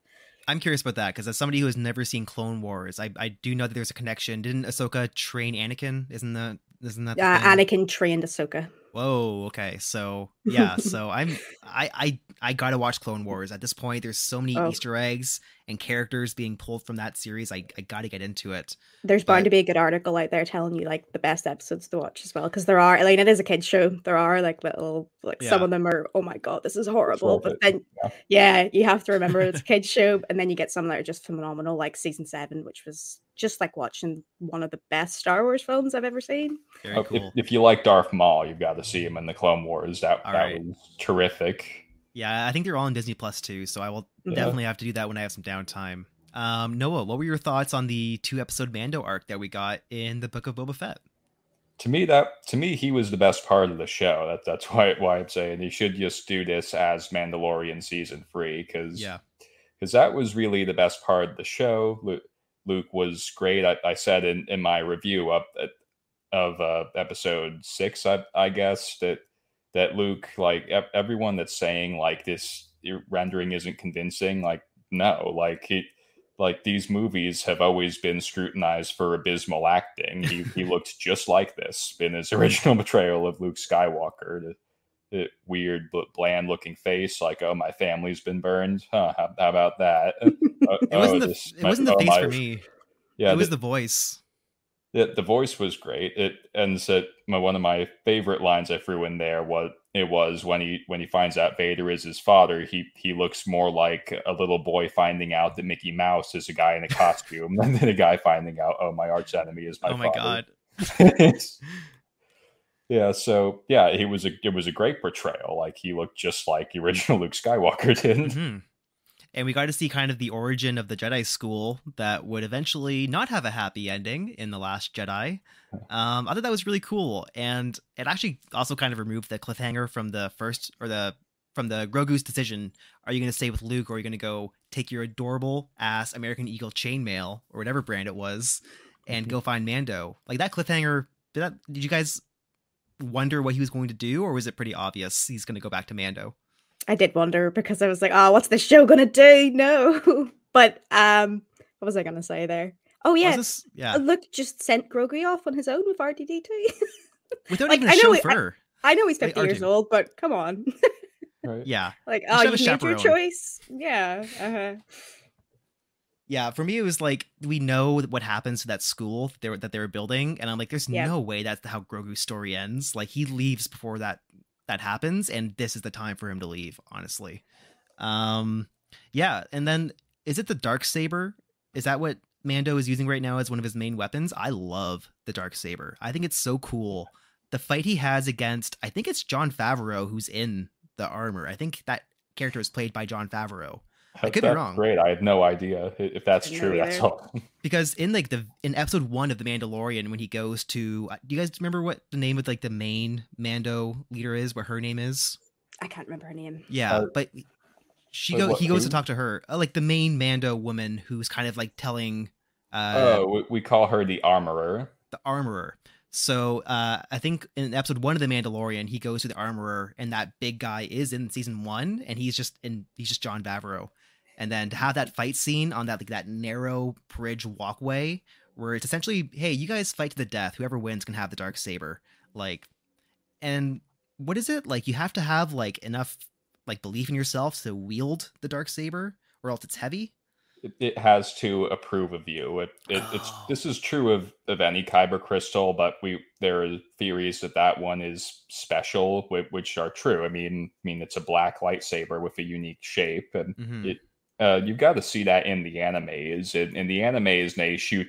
[SPEAKER 1] I'm curious about that because as somebody who has never seen Clone Wars, I, I do know that there's a connection. Didn't Ahsoka train Anakin? Isn't that isn't that the
[SPEAKER 3] Uh. Anakin trained Ahsoka.
[SPEAKER 1] Whoa. Okay. So yeah. So I'm I I I gotta watch Clone Wars at this point. There's so many
[SPEAKER 3] Oh.
[SPEAKER 1] Easter eggs and characters being pulled from that series. I I gotta get into it.
[SPEAKER 3] There's bound to be a good article out there telling you like the best episodes to watch as well, because there are. Like it is a kids show. There are like little like some of them are. Oh my god, this is horrible. But then
[SPEAKER 2] yeah.
[SPEAKER 3] yeah, you have to remember it's a kids show, and then you get some that are just phenomenal, like season seven, which was just like watching one of the best Star Wars films I've ever seen.
[SPEAKER 1] Very
[SPEAKER 2] Oh, if,
[SPEAKER 1] cool.
[SPEAKER 2] if you like Darth Maul, you've got to see him in the Clone Wars. That,
[SPEAKER 1] All
[SPEAKER 2] that
[SPEAKER 1] right.
[SPEAKER 2] was terrific.
[SPEAKER 1] Yeah, I think they're all on Disney Plus too, so I will
[SPEAKER 2] Yeah.
[SPEAKER 1] definitely have to do that when I have some downtime. Um, Noah, what were your thoughts on the two episode Mando arc that we got in the Book of Boba Fett?
[SPEAKER 2] To me, that to me, he was the best part of the show. That that's why why I'm saying he should just do this as Mandalorian season three because
[SPEAKER 1] Yeah,
[SPEAKER 2] because that was really the best part of the show. Luke, Luke was great. I, I said in, in my review up at, of uh, episode six, I, I guess that that Luke, like ev- everyone that's saying like this rendering isn't convincing, like no, like he, like these movies have always been scrutinized for abysmal acting. He he looked just like this in his original portrayal of Luke Skywalker. The, the weird, bl- bland-looking face, like "Oh, my family's been burned." Huh? How, how about that? Uh,
[SPEAKER 1] it wasn't the
[SPEAKER 2] this-
[SPEAKER 1] it
[SPEAKER 2] my-
[SPEAKER 1] wasn't the
[SPEAKER 2] oh,
[SPEAKER 1] face
[SPEAKER 2] my-
[SPEAKER 1] for me.
[SPEAKER 2] Yeah,
[SPEAKER 1] it was
[SPEAKER 2] the,
[SPEAKER 1] the voice.
[SPEAKER 2] The, the voice was great. It and said my one of my favorite lines I threw in there was it was when he when he finds out Vader is his father. He he looks more like a little boy finding out that Mickey Mouse is a guy in a costume than a guy finding out oh my arch enemy is my
[SPEAKER 1] oh my
[SPEAKER 2] father.
[SPEAKER 1] god.
[SPEAKER 2] yeah, so yeah, he was a it was a great portrayal. Like he looked just like the original Luke Skywalker did.
[SPEAKER 1] hmm And we got to see kind of the origin of the Jedi School that would eventually not have a happy ending in the Last Jedi. Um, I thought that was really cool, and it actually also kind of removed the cliffhanger from the first or the from the Grogu's decision. Are you going to stay with Luke, or are you going to go take your adorable ass American Eagle chainmail or whatever brand it was, and go find Mando? Like that cliffhanger. Did that? Did you guys wonder what he was going to do, or was it pretty obvious he's going to go back to Mando?
[SPEAKER 3] I did wonder because I was like, oh, what's the show gonna do? No. but um what was I gonna say there? Oh
[SPEAKER 1] Was
[SPEAKER 3] yeah.
[SPEAKER 1] this- yeah.
[SPEAKER 3] uh, Luke just sent Grogu off on his own with R2-D2.
[SPEAKER 1] Without
[SPEAKER 3] like,
[SPEAKER 1] even a
[SPEAKER 3] I know it-
[SPEAKER 1] chauffeur.
[SPEAKER 3] I know he's
[SPEAKER 1] Like
[SPEAKER 3] 50 years old, but come on.
[SPEAKER 2] Right.
[SPEAKER 1] yeah.
[SPEAKER 3] like,
[SPEAKER 1] should
[SPEAKER 3] oh,
[SPEAKER 1] have
[SPEAKER 3] you
[SPEAKER 1] a
[SPEAKER 3] made your choice. Yeah. Uh-huh.
[SPEAKER 1] Yeah. For me, it was like, we know what happens to that school they were, that they were building. And I'm like, there's
[SPEAKER 3] Yeah.
[SPEAKER 1] no way that's how Grogu's story ends. Like, he leaves before that that happens. And this is the time for him to leave, honestly. Um, yeah. And then is it the dark saber? Is that what Mando is using right now as one of his main weapons? I love the dark saber. I think it's so cool. The fight he has against, I think it's Jon Favreau who's in the armor. I think that character is played by Jon Favreau. I could be wrong.
[SPEAKER 2] Great. I had no idea if that's
[SPEAKER 3] Didn't
[SPEAKER 2] true. That's all.
[SPEAKER 1] because in like the in episode one of the Mandalorian, when he goes to, uh, do you guys remember what the name of like the main Mando leader is? What her name is?
[SPEAKER 3] I can't remember her name.
[SPEAKER 1] Yeah,
[SPEAKER 2] Uh,
[SPEAKER 1] but she
[SPEAKER 2] wait,
[SPEAKER 1] go
[SPEAKER 2] what,
[SPEAKER 1] he goes to talk to her, uh, like the main Mando woman who's kind of like telling uh
[SPEAKER 2] oh, we, we call her the armorer.
[SPEAKER 1] the armorer. So uh I think in episode one of the Mandalorian, he goes to the armorer, and that big guy is in season one, and he's just in he's just Jon Favreau. And then to have that fight scene on that like that narrow bridge walkway where it's essentially, hey, you guys fight to the death. Whoever wins can have the dark saber. Like, and what is it like? You have to have like enough like belief in yourself to wield the dark saber, or else it's heavy.
[SPEAKER 2] It, it has to approve of you. It, it, It's
[SPEAKER 1] Oh.
[SPEAKER 2] this is true of of any kyber crystal, but we there are theories that that one is special, which, which are true. I mean, I mean it's a black lightsaber with a unique shape, and
[SPEAKER 1] Mhm.
[SPEAKER 2] it uh, you've got to see that in the animes. In, in the animes, they shoot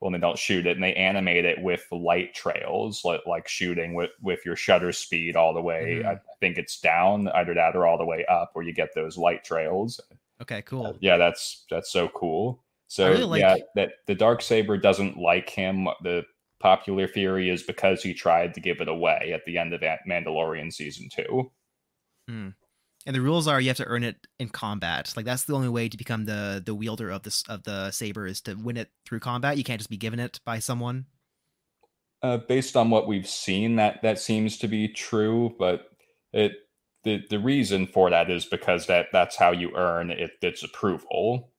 [SPEAKER 2] well, they don't shoot it, and they animate it with light trails, like, like shooting with with your shutter speed all the way.
[SPEAKER 1] Mhm.
[SPEAKER 2] I think it's down, either that or all the way up, where you get those light trails.
[SPEAKER 1] Okay,
[SPEAKER 2] Uh,
[SPEAKER 1] cool.
[SPEAKER 2] yeah, that's that's so cool. So
[SPEAKER 1] really like-
[SPEAKER 2] yeah, that the dark saber doesn't like him. The popular theory is because he tried to give it away at the end of Mandalorian season two.
[SPEAKER 1] And the rules are you have to earn it in combat. Like that's the only way to become the the wielder of this of the saber is to win it through combat. You can't just be given it by someone.
[SPEAKER 2] Uh, based on what we've seen, that that seems to be true, but it the the reason for that is because that that's how you earn it its approval.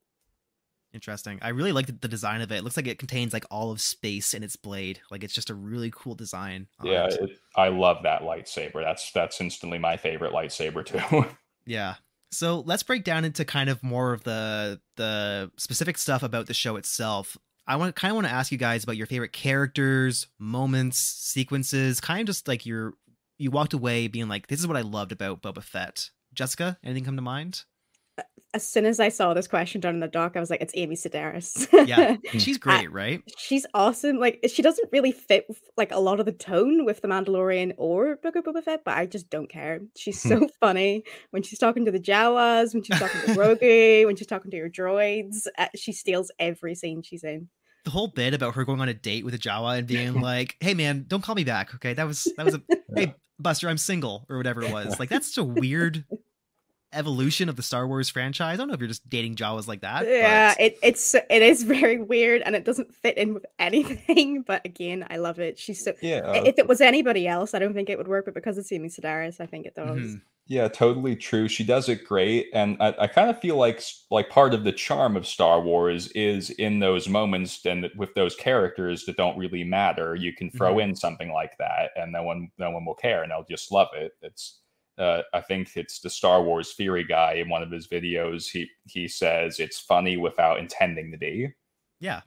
[SPEAKER 1] Interesting. I really like the, design of it. It looks like it contains like all of space in its blade. Like it's just a really cool design.
[SPEAKER 2] Yeah,
[SPEAKER 1] it.
[SPEAKER 2] it, I love that lightsaber. That's that's instantly my favorite lightsaber too.
[SPEAKER 1] Yeah. So let's break down into kind of more of the the specific stuff about the show itself. I want kind of want to ask you guys about your favorite characters, moments, sequences, kind of just like your you walked away being like, this is what I loved about Boba Fett. Jessica, anything come to mind?
[SPEAKER 3] As soon as I saw this question done in the doc, I was like, it's Amy Sedaris.
[SPEAKER 1] Yeah, she's great, right?
[SPEAKER 3] She's awesome. Like she doesn't really fit like a lot of the tone with the Mandalorian or Book of Boba Fett, but I just don't care. She's so funny when she's talking to the Jawas, when she's talking to Grogu, when she's talking to your droids. Uh, she steals every scene she's in.
[SPEAKER 1] The whole bit about her going on a date with a Jawa and being like, "Hey, man, don't call me back." Okay, that was that was a hey Buster, I'm single or whatever it was. Like that's such a weird evolution of the Star Wars franchise. I don't know if you're just dating Jawas like that.
[SPEAKER 3] yeah,
[SPEAKER 1] but-
[SPEAKER 3] it, it's it is very weird and it doesn't fit in with anything. But again, I love it. She's so.
[SPEAKER 2] yeah,
[SPEAKER 3] if it was anybody else, I don't think it would work. But because it's Amy Sedaris, I think it does.
[SPEAKER 1] Mhm.
[SPEAKER 2] Yeah, totally true. She does it great, and I, I kind of feel like like part of the charm of Star Wars is in those moments and with those characters that don't really matter. You can throw in something like that, and no one no one will care, and they'll just love it. It's uh, I think it's the Star Wars theory guy in one of his videos. He he says it's funny without intending to be.
[SPEAKER 1] Yeah.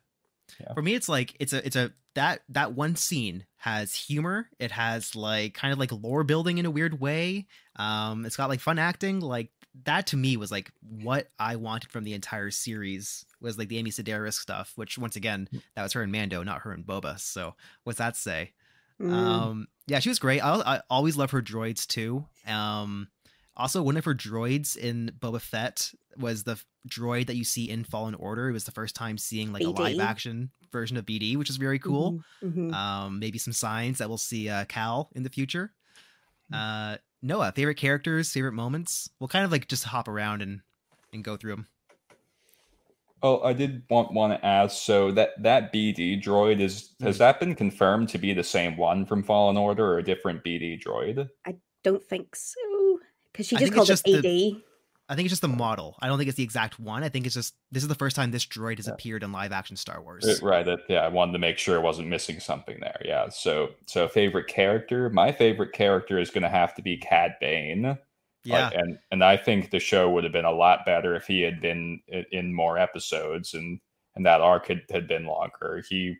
[SPEAKER 2] Yeah.
[SPEAKER 1] For me, it's like it's a it's a that that one scene has humor. It has like kind of like lore building in a weird way. Um, it's got like fun acting. Like that to me was like what I wanted from the entire series was like the Amy Sedaris stuff. Which once again, that was her and Mando, not her and Boba. So what's that say?
[SPEAKER 3] Mm.
[SPEAKER 1] Um, yeah, she was great. I, I always love her droids too. Um, also one of her droids in Boba Fett was the droid that you see in Fallen Order. It was the first time seeing like a live action version of BD, which is very cool.
[SPEAKER 3] Mhm, mhm.
[SPEAKER 1] Um, maybe some signs that we'll see uh, Cal in the future. Uh, Noah, favorite characters, favorite moments. We'll kind of like just hop around and and go through them.
[SPEAKER 2] Oh, I did want want to ask. So that that BD droid is has that been confirmed to be the same one from Fallen Order or a different BD droid?
[SPEAKER 3] I don't think so. Because she just
[SPEAKER 1] think it's
[SPEAKER 3] called
[SPEAKER 1] just
[SPEAKER 3] it
[SPEAKER 1] the-
[SPEAKER 3] AD.
[SPEAKER 1] I think it's just the model. I don't think it's the exact one. I think it's just this is the first time this droid has
[SPEAKER 2] Yeah.
[SPEAKER 1] appeared in live action Star Wars.
[SPEAKER 2] Uh, Right. That, yeah, I wanted to make sure I wasn't missing something there. Yeah. So so favorite character. My favorite character is going to have to be Cad Bane. Like,
[SPEAKER 1] Yeah,
[SPEAKER 2] and and I think the show would have been a lot better if he had been in more episodes and and that arc had, had been longer. He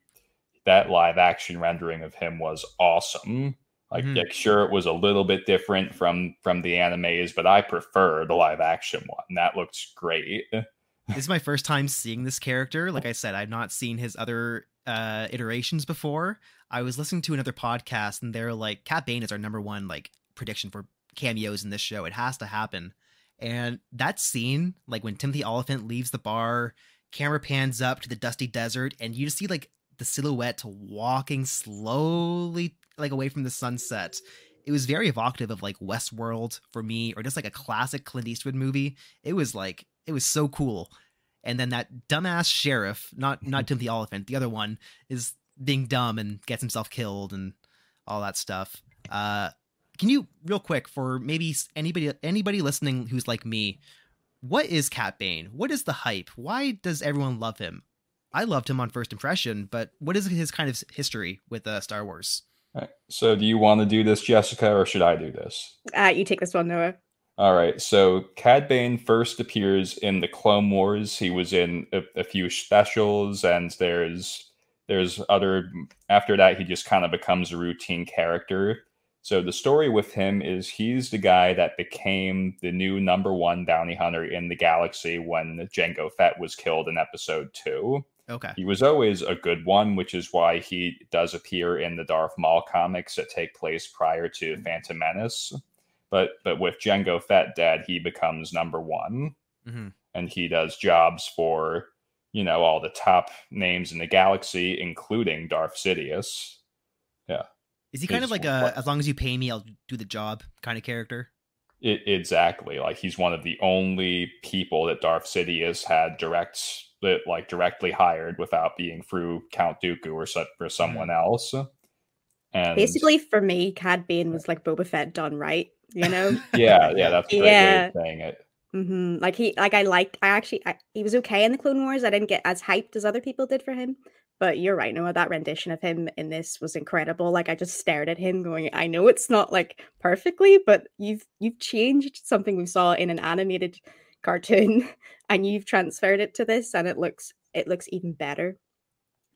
[SPEAKER 2] that live action rendering of him was awesome. Like,
[SPEAKER 1] Mhm.
[SPEAKER 2] like sure it was a little bit different from from the animes, but I prefer the live action one. That looks great.
[SPEAKER 1] this is my first time seeing this character. Like I said, I've not seen his other uh, iterations before. I was listening to another podcast, and they're like, "Cad Bane is our number one like prediction for cameos in this show. It has to happen." And that scene, like when Timothy Olyphant leaves the bar, camera pans up to the dusty desert, and you just see like the silhouette walking slowly like away from the sunset. It was very evocative of like Westworld for me, or just like a classic Clint Eastwood movie. It was like it was so cool. And then that dumbass sheriff, not not Timothy Olyphant, the other one, is being dumb and gets himself killed and all that stuff. Uh, can you real quick for maybe anybody anybody listening who's like me, what is Cad Bane? What is the hype? Why does everyone love him? I loved him on first impression, but what is his kind of history with uh, Star Wars?
[SPEAKER 2] All right. So do you want to do this, Jessica, or should I do this?
[SPEAKER 3] Uh, you take this one, Noah.
[SPEAKER 2] All right. So Cad Bane first appears in the Clone Wars. He was in a, a few specials, and there's there's other. After that, he just kind of becomes a routine character. So the story with him is he's the guy that became the new number one bounty hunter in the galaxy when Jango Fett was killed in Episode Two.
[SPEAKER 1] Okay.
[SPEAKER 2] He was always a good one, which is why he does appear in the Darth Maul comics that take place prior to Phantom Menace. But but with Jango Fett dead, he becomes number one,
[SPEAKER 1] hmm
[SPEAKER 2] and he does jobs for you know all the top names in the galaxy, including Darth Sidious.
[SPEAKER 1] Is he kind of like a
[SPEAKER 2] what-
[SPEAKER 1] as long as you pay me, I'll do the job kind of character?
[SPEAKER 2] It, exactly, like he's one of the only people that Darth Sidious had direct that like directly hired without being through Count Dooku or so, or someone else. And
[SPEAKER 3] Basically, for me, Cad Bane was like Boba Fett done right. You know,
[SPEAKER 2] yeah, yeah, that's a great
[SPEAKER 3] Yeah.
[SPEAKER 2] saying it.
[SPEAKER 3] hmm Like he, like I liked. I actually, I, he was okay in the Clone Wars. I didn't get as hyped as other people did for him. But you're right, Noah. That rendition of him in this was incredible. Like I just stared at him, going, "I know it's not like perfectly, but you've you've changed something we saw in an animated cartoon, and you've transferred it to this, and it looks it looks even better."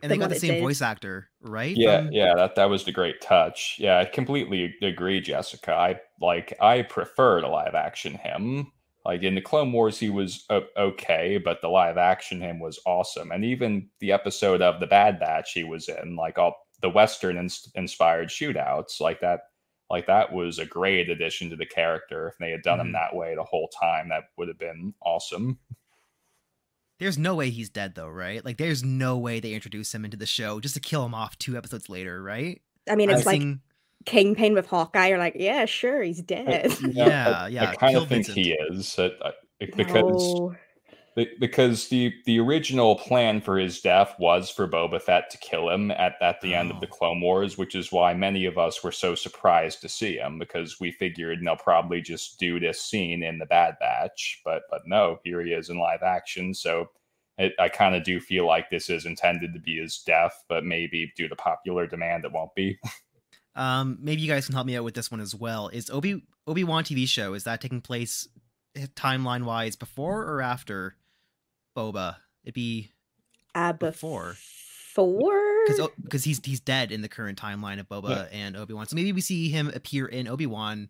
[SPEAKER 1] And they got the same
[SPEAKER 3] did.
[SPEAKER 1] voice actor, right?
[SPEAKER 2] Yeah,
[SPEAKER 1] From-
[SPEAKER 2] yeah, that that was the great touch. Yeah, I completely agree, Jessica. I like I prefer the live action him. Like in the Clone Wars, he was okay, but the live action him was awesome. And even the episode of the Bad Batch he was in, like all the Western ins- inspired shootouts, like that, like that was a great addition to the character. If they had done
[SPEAKER 1] Mhm.
[SPEAKER 2] him that way the whole time, that would have been awesome.
[SPEAKER 1] There's no way he's dead though, right? Like there's no way they introduce him into the show just to kill him off two episodes later, right?
[SPEAKER 3] I mean,
[SPEAKER 1] I'm
[SPEAKER 3] it's like
[SPEAKER 1] seeing-
[SPEAKER 3] Kingpin with Hawkeye. You're like, yeah, sure, he's dead.
[SPEAKER 2] You
[SPEAKER 1] Yeah,
[SPEAKER 2] I,
[SPEAKER 1] yeah,
[SPEAKER 2] I kind
[SPEAKER 1] kill
[SPEAKER 2] of think
[SPEAKER 1] Vincent.
[SPEAKER 2] he is uh, because.
[SPEAKER 3] No.
[SPEAKER 2] Be- because the the original plan for his death was for Boba Fett to kill him at, at the end of the
[SPEAKER 1] Oh.
[SPEAKER 2] Clone Wars, which is why many of us were so surprised to see him because we figured they'll probably just do this scene in the Bad Batch, but but no, here he is in live action. So it, I kind of do feel like this is intended to be his death, but maybe due to popular demand, it won't be.
[SPEAKER 1] Um, maybe you guys can help me out with this one as well. Is Obi Obi Wan TV show is that taking place timeline wise before or after Boba? It'd be
[SPEAKER 3] Uh,
[SPEAKER 1] before.
[SPEAKER 3] before.
[SPEAKER 1] because because he's he's dead in the current timeline of Boba
[SPEAKER 2] Yeah.
[SPEAKER 1] and Obi Wan. So maybe we see him appear in Obi Wan,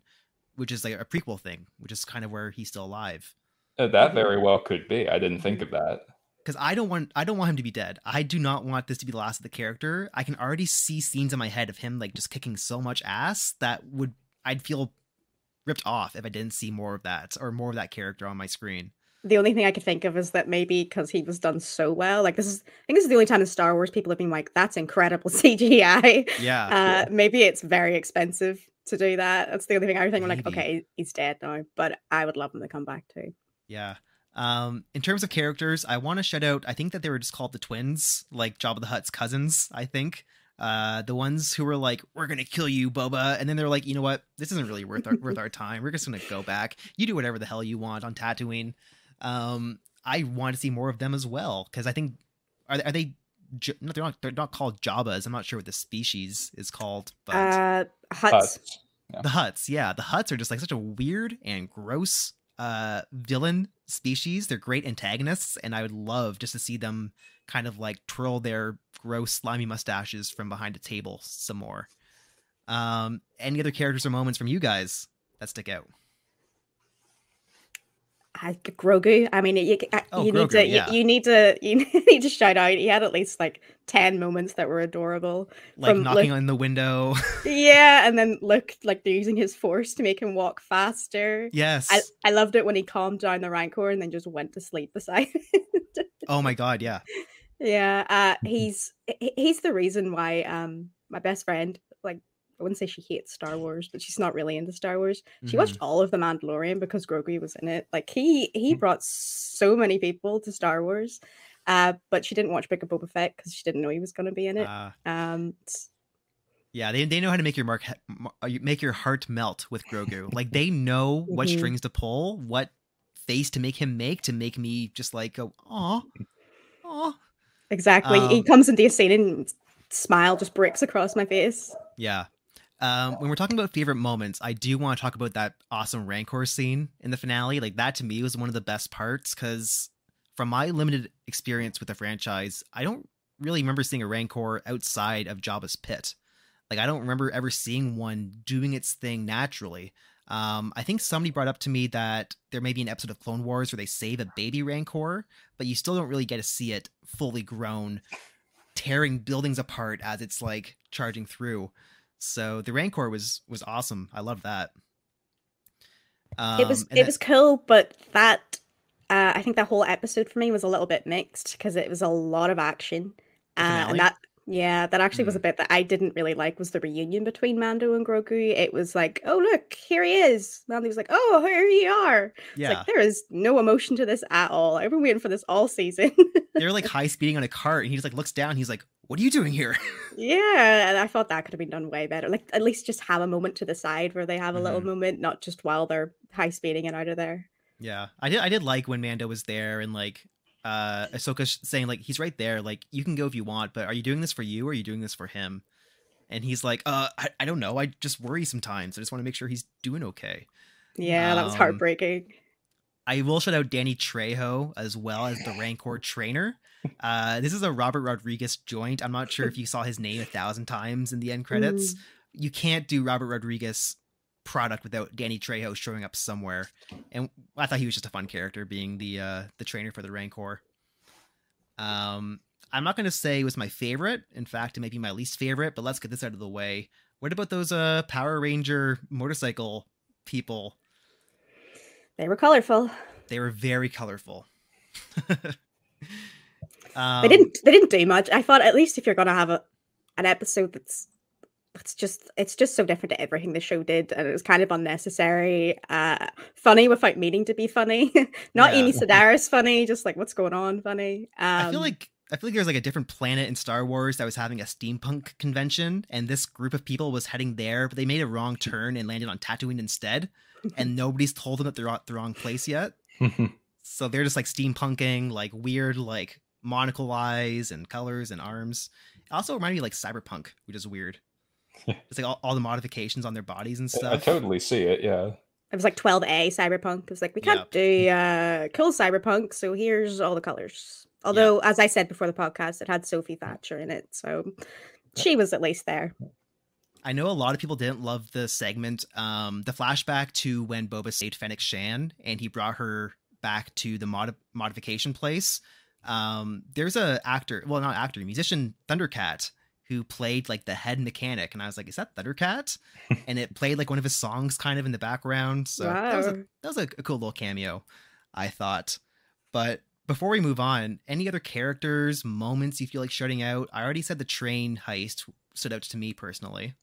[SPEAKER 1] which is like a prequel thing, which is kind of where he's still alive.
[SPEAKER 2] Uh, That very well could be. I didn't think of that.
[SPEAKER 1] Because I don't want I don't want him to be dead. I do not want this to be the last of the character. I can already see scenes in my head of him like just kicking so much ass that would I'd feel ripped off if I didn't see more of that or more of that character on my screen.
[SPEAKER 3] the only thing I could think of is that maybe because he was done so well, like this is, I think this is the only time in Star Wars people have been like, "That's incredible CGI."
[SPEAKER 1] Yeah.
[SPEAKER 3] Uh, maybe it's very expensive to do that. That's the only thing I think. I'm like, okay, he's dead now, but I would love him to come back too.
[SPEAKER 1] Yeah. Um, in terms of characters, I want to shout out. I think that they were just called the twins, like Jabba the Hutt's cousins. I think uh, the ones who were like, "We're gonna kill you, Boba," and then they're like, "You know what? This isn't really worth our, worth our time. We're just gonna go back. You do whatever the hell you want on Tatooine." Um, I want to see more of them as well because I think are are they? No, they're not. They're not called Jabbas. I'm not sure what the species is called, but
[SPEAKER 3] Uh, Hutts.
[SPEAKER 2] Hutts.
[SPEAKER 1] the hutts yeah the hutts are just like such a weird and gross uh villain species. They're great antagonists and i would love just to see them kind of like twirl their gross slimy mustaches from behind a table some more. Um any other characters or moments from you guys that stick out
[SPEAKER 3] I, Grogu. I mean, you, I-
[SPEAKER 1] Oh,
[SPEAKER 3] you need
[SPEAKER 1] Grogu,
[SPEAKER 3] to,
[SPEAKER 1] yeah.
[SPEAKER 3] you, you need to, you need to shout out. He had at least like ten moments that were adorable.
[SPEAKER 1] like
[SPEAKER 3] From,
[SPEAKER 1] knocking
[SPEAKER 3] like-
[SPEAKER 1] on the window
[SPEAKER 3] Yeah, and then look like they're using his force to make him walk faster.
[SPEAKER 1] yes
[SPEAKER 3] I, I loved it when he calmed down the rancor and then just went to sleep beside it.
[SPEAKER 1] oh my god yeah
[SPEAKER 3] yeah, uh, he's he's the reason why um my best friend like I wouldn't say she hates Star Wars, but she's not really into Star Wars. She watched all of the Mandalorian because Grogu was in it. Like he he
[SPEAKER 2] Mm.
[SPEAKER 3] brought so many people to Star Wars, uh, but she didn't watch Book of Boba Fett because she didn't know he was going to be in it.
[SPEAKER 1] uh,
[SPEAKER 3] Um,
[SPEAKER 1] Yeah, they, they know how to make your mark he- uh, make your heart melt with Grogu. like they know what
[SPEAKER 3] Mhm.
[SPEAKER 1] strings to pull, what face to make him make to make me just like go, aw, aw.
[SPEAKER 3] exactly. he
[SPEAKER 1] Um,
[SPEAKER 3] comes into a scene and smile just breaks across my face.
[SPEAKER 1] Yeah. Um, when we're talking about favorite moments, I do want to talk about that awesome Rancor scene in the finale. Like that to me was one of the best parts because from my limited experience with the franchise, I don't really remember seeing a Rancor outside of Jabba's pit. Like I don't remember ever seeing one doing its thing naturally. Um, I think somebody brought up to me that there may be an episode of Clone Wars where they save a baby Rancor, but you still don't really get to see it fully grown, tearing buildings apart as it's like charging through. So the Rancor was was awesome. I love that. Um,
[SPEAKER 3] it was it
[SPEAKER 1] then-
[SPEAKER 3] was cool, but that uh, I think that whole episode for me was a little bit mixed because it was a lot of action, uh, and that yeah, that actually was
[SPEAKER 1] Mm.
[SPEAKER 3] a bit that I didn't really like was the reunion between Mando and Grogu. It was like, oh look, here he is. Mando was like, oh, here you are. It's
[SPEAKER 1] yeah,
[SPEAKER 3] like there is no emotion to this at all. I've been waiting for this all season.
[SPEAKER 1] they're like high speeding on a cart, and he just like looks down. He's like, "What are you doing here?"
[SPEAKER 3] yeah, and I thought that could have been done way better. Like at least just have a moment to the side where they have a little
[SPEAKER 1] Mhm.
[SPEAKER 3] moment, not just while they're high speeding it out of there.
[SPEAKER 1] Yeah, I did. I did like when Mando was there and like uh Ahsoka saying like he's right there. Like you can go if you want, but are you doing this for you or are you doing this for him? And he's like, uh, I, I don't know. I just worry sometimes. I just want to make sure he's doing okay.
[SPEAKER 3] Yeah, that was
[SPEAKER 1] Um,
[SPEAKER 3] heartbreaking.
[SPEAKER 1] I will shout out Danny Trejo as well as the Rancor trainer. Uh, this is a Robert Rodriguez joint. I'm not sure if you saw his name a thousand times in the end credits. You can't do Robert Rodriguez product without Danny Trejo showing up somewhere. And I thought he was just a fun character, being the uh, the trainer for the Rancor. Um, I'm not going to say it was my favorite. In fact, it might be my least favorite. But let's get this out of the way. What about those uh, Power Ranger motorcycle people?
[SPEAKER 3] They were colorful.
[SPEAKER 1] They were very colorful. um,
[SPEAKER 3] they didn't. They didn't do much. I thought at least if you're gonna have a an episode that's it's just it's just so different to everything the show did, and it was kind of unnecessary. Uh, funny without meaning to be funny. Not
[SPEAKER 1] Yeah.
[SPEAKER 3] Amy Sedaris funny, just like what's going on funny. Um,
[SPEAKER 1] I feel like I feel like there's like a different planet in Star Wars that was having a steampunk convention, and this group of people was heading there, but they made a wrong turn and landed on Tatooine instead, and nobody's told them that they're at the wrong place yet. So they're just like steampunking, like weird, like monocle eyes and colors and arms. It also reminded me of, like cyberpunk, which is weird. It's like all, all the modifications on their bodies and stuff.
[SPEAKER 2] I
[SPEAKER 1] stuff.
[SPEAKER 2] totally see it. Yeah.
[SPEAKER 3] it was like 12A cyberpunk. It was like we can't do uh, cool cyberpunk, so here's all the colors. Although, as I said before the podcast, it had Sophie Thatcher in it, so she was at least there.
[SPEAKER 1] I know a lot of people didn't love the segment, um, the flashback to when Boba saved Fennec Shand and he brought her back to the mod- modification place. Um, there's a actor, well, not actor, musician Thundercat who played like the head mechanic, and I was like, "Is that Thundercat?" and it played like one of his songs kind of in the background. So that was a that was a, a cool little cameo, I thought. But before we move on, any other characters, moments you feel like shutting out? I already said the train heist stood out to me personally.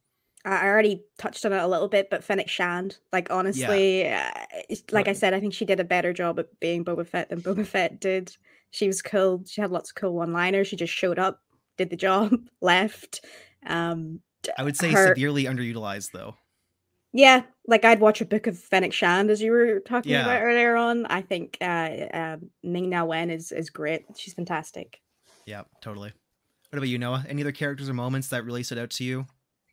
[SPEAKER 3] I I already touched on it a little bit, but Fennec Shand, like honestly, uh, it's- like I said, I think she did a better job at being Boba Fett than Boba Fett did. She was cool. She had lots of cool one-liners. She just showed up, did the job, left. Um,
[SPEAKER 1] I would say
[SPEAKER 3] her-
[SPEAKER 1] severely underutilized though.
[SPEAKER 3] yeah, like I'd watch a book of Fennec Shand as you were talking
[SPEAKER 1] Yeah.
[SPEAKER 3] about earlier on. I think uh, um, Ming-Na Wen is is great. She's fantastic.
[SPEAKER 1] Yeah, totally. What about you, Noah? Any other characters or moments that really stood out to you?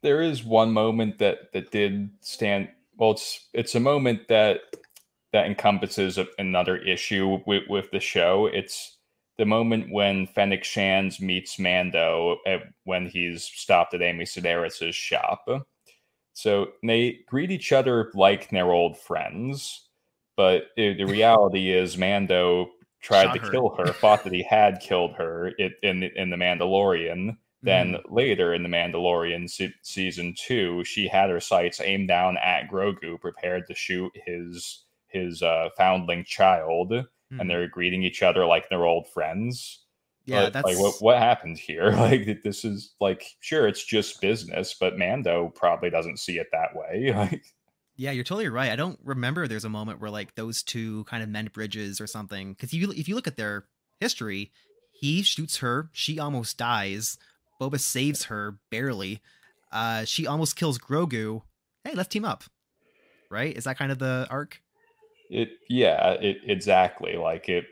[SPEAKER 2] there is one moment that that did stand well it's it's a moment that that encompasses another issue with, with the show it's the moment when Fennec Shans meets Mando at, when he's stopped at Amy Sedaris' shop. So they greet each other like they're old friends, but the reality is Mando tried
[SPEAKER 1] Shot
[SPEAKER 2] to
[SPEAKER 1] her.
[SPEAKER 2] kill her, thought that he had killed her it, in in the Mandalorian. Then
[SPEAKER 1] Mm-hmm.
[SPEAKER 2] later in the Mandalorian se- season two, she had her sights aimed down at Grogu, prepared to shoot his his uh, foundling child,
[SPEAKER 1] Mhm.
[SPEAKER 2] and they're greeting each other like they're old friends.
[SPEAKER 1] yeah,
[SPEAKER 2] But,
[SPEAKER 1] that's
[SPEAKER 2] like what what happened here? Like this is like sure it's just business, but Mando probably doesn't see it that way. Like
[SPEAKER 1] yeah, you're totally right. I don't remember there's a moment where like those two kind of mend bridges or something. Because you if you look at their history, he shoots her, she almost dies. Boba saves her barely. Uh, she almost kills Grogu. Hey, let's team up. Right? Is that kind of the arc?
[SPEAKER 2] It yeah, it exactly like it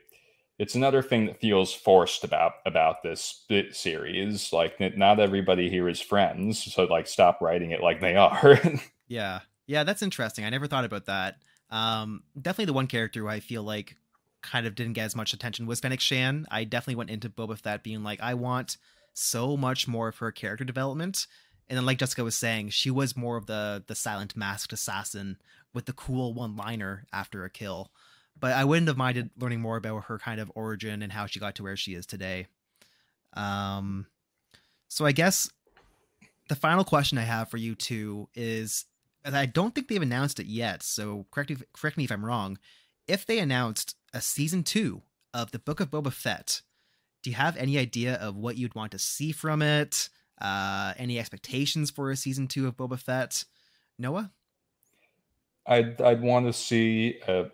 [SPEAKER 2] it's another thing that feels forced about about this series. Like not everybody here is friends, so like stop writing it like they are.
[SPEAKER 1] Yeah. Yeah, that's interesting. I never thought about that. Um, definitely the one character who I feel like kind of didn't get as much attention was Fennec Shand. I definitely went into Boba Fett being like, I want so much more of her character development. And then like Jessica was saying, she was more of the the silent masked assassin with the cool one liner after a kill. But I wouldn't have minded learning more about her kind of origin and how she got to where she is today. Um so I guess the final question I have for you two is and I don't think they've announced it yet, so correct me, correct me if I'm wrong. If they announced a season two of the Book of Boba Fett, do you have any idea of what you'd want to see from it? Uh, any expectations for a season two of Boba Fett? Noah?
[SPEAKER 2] I'd I'd want to see uh,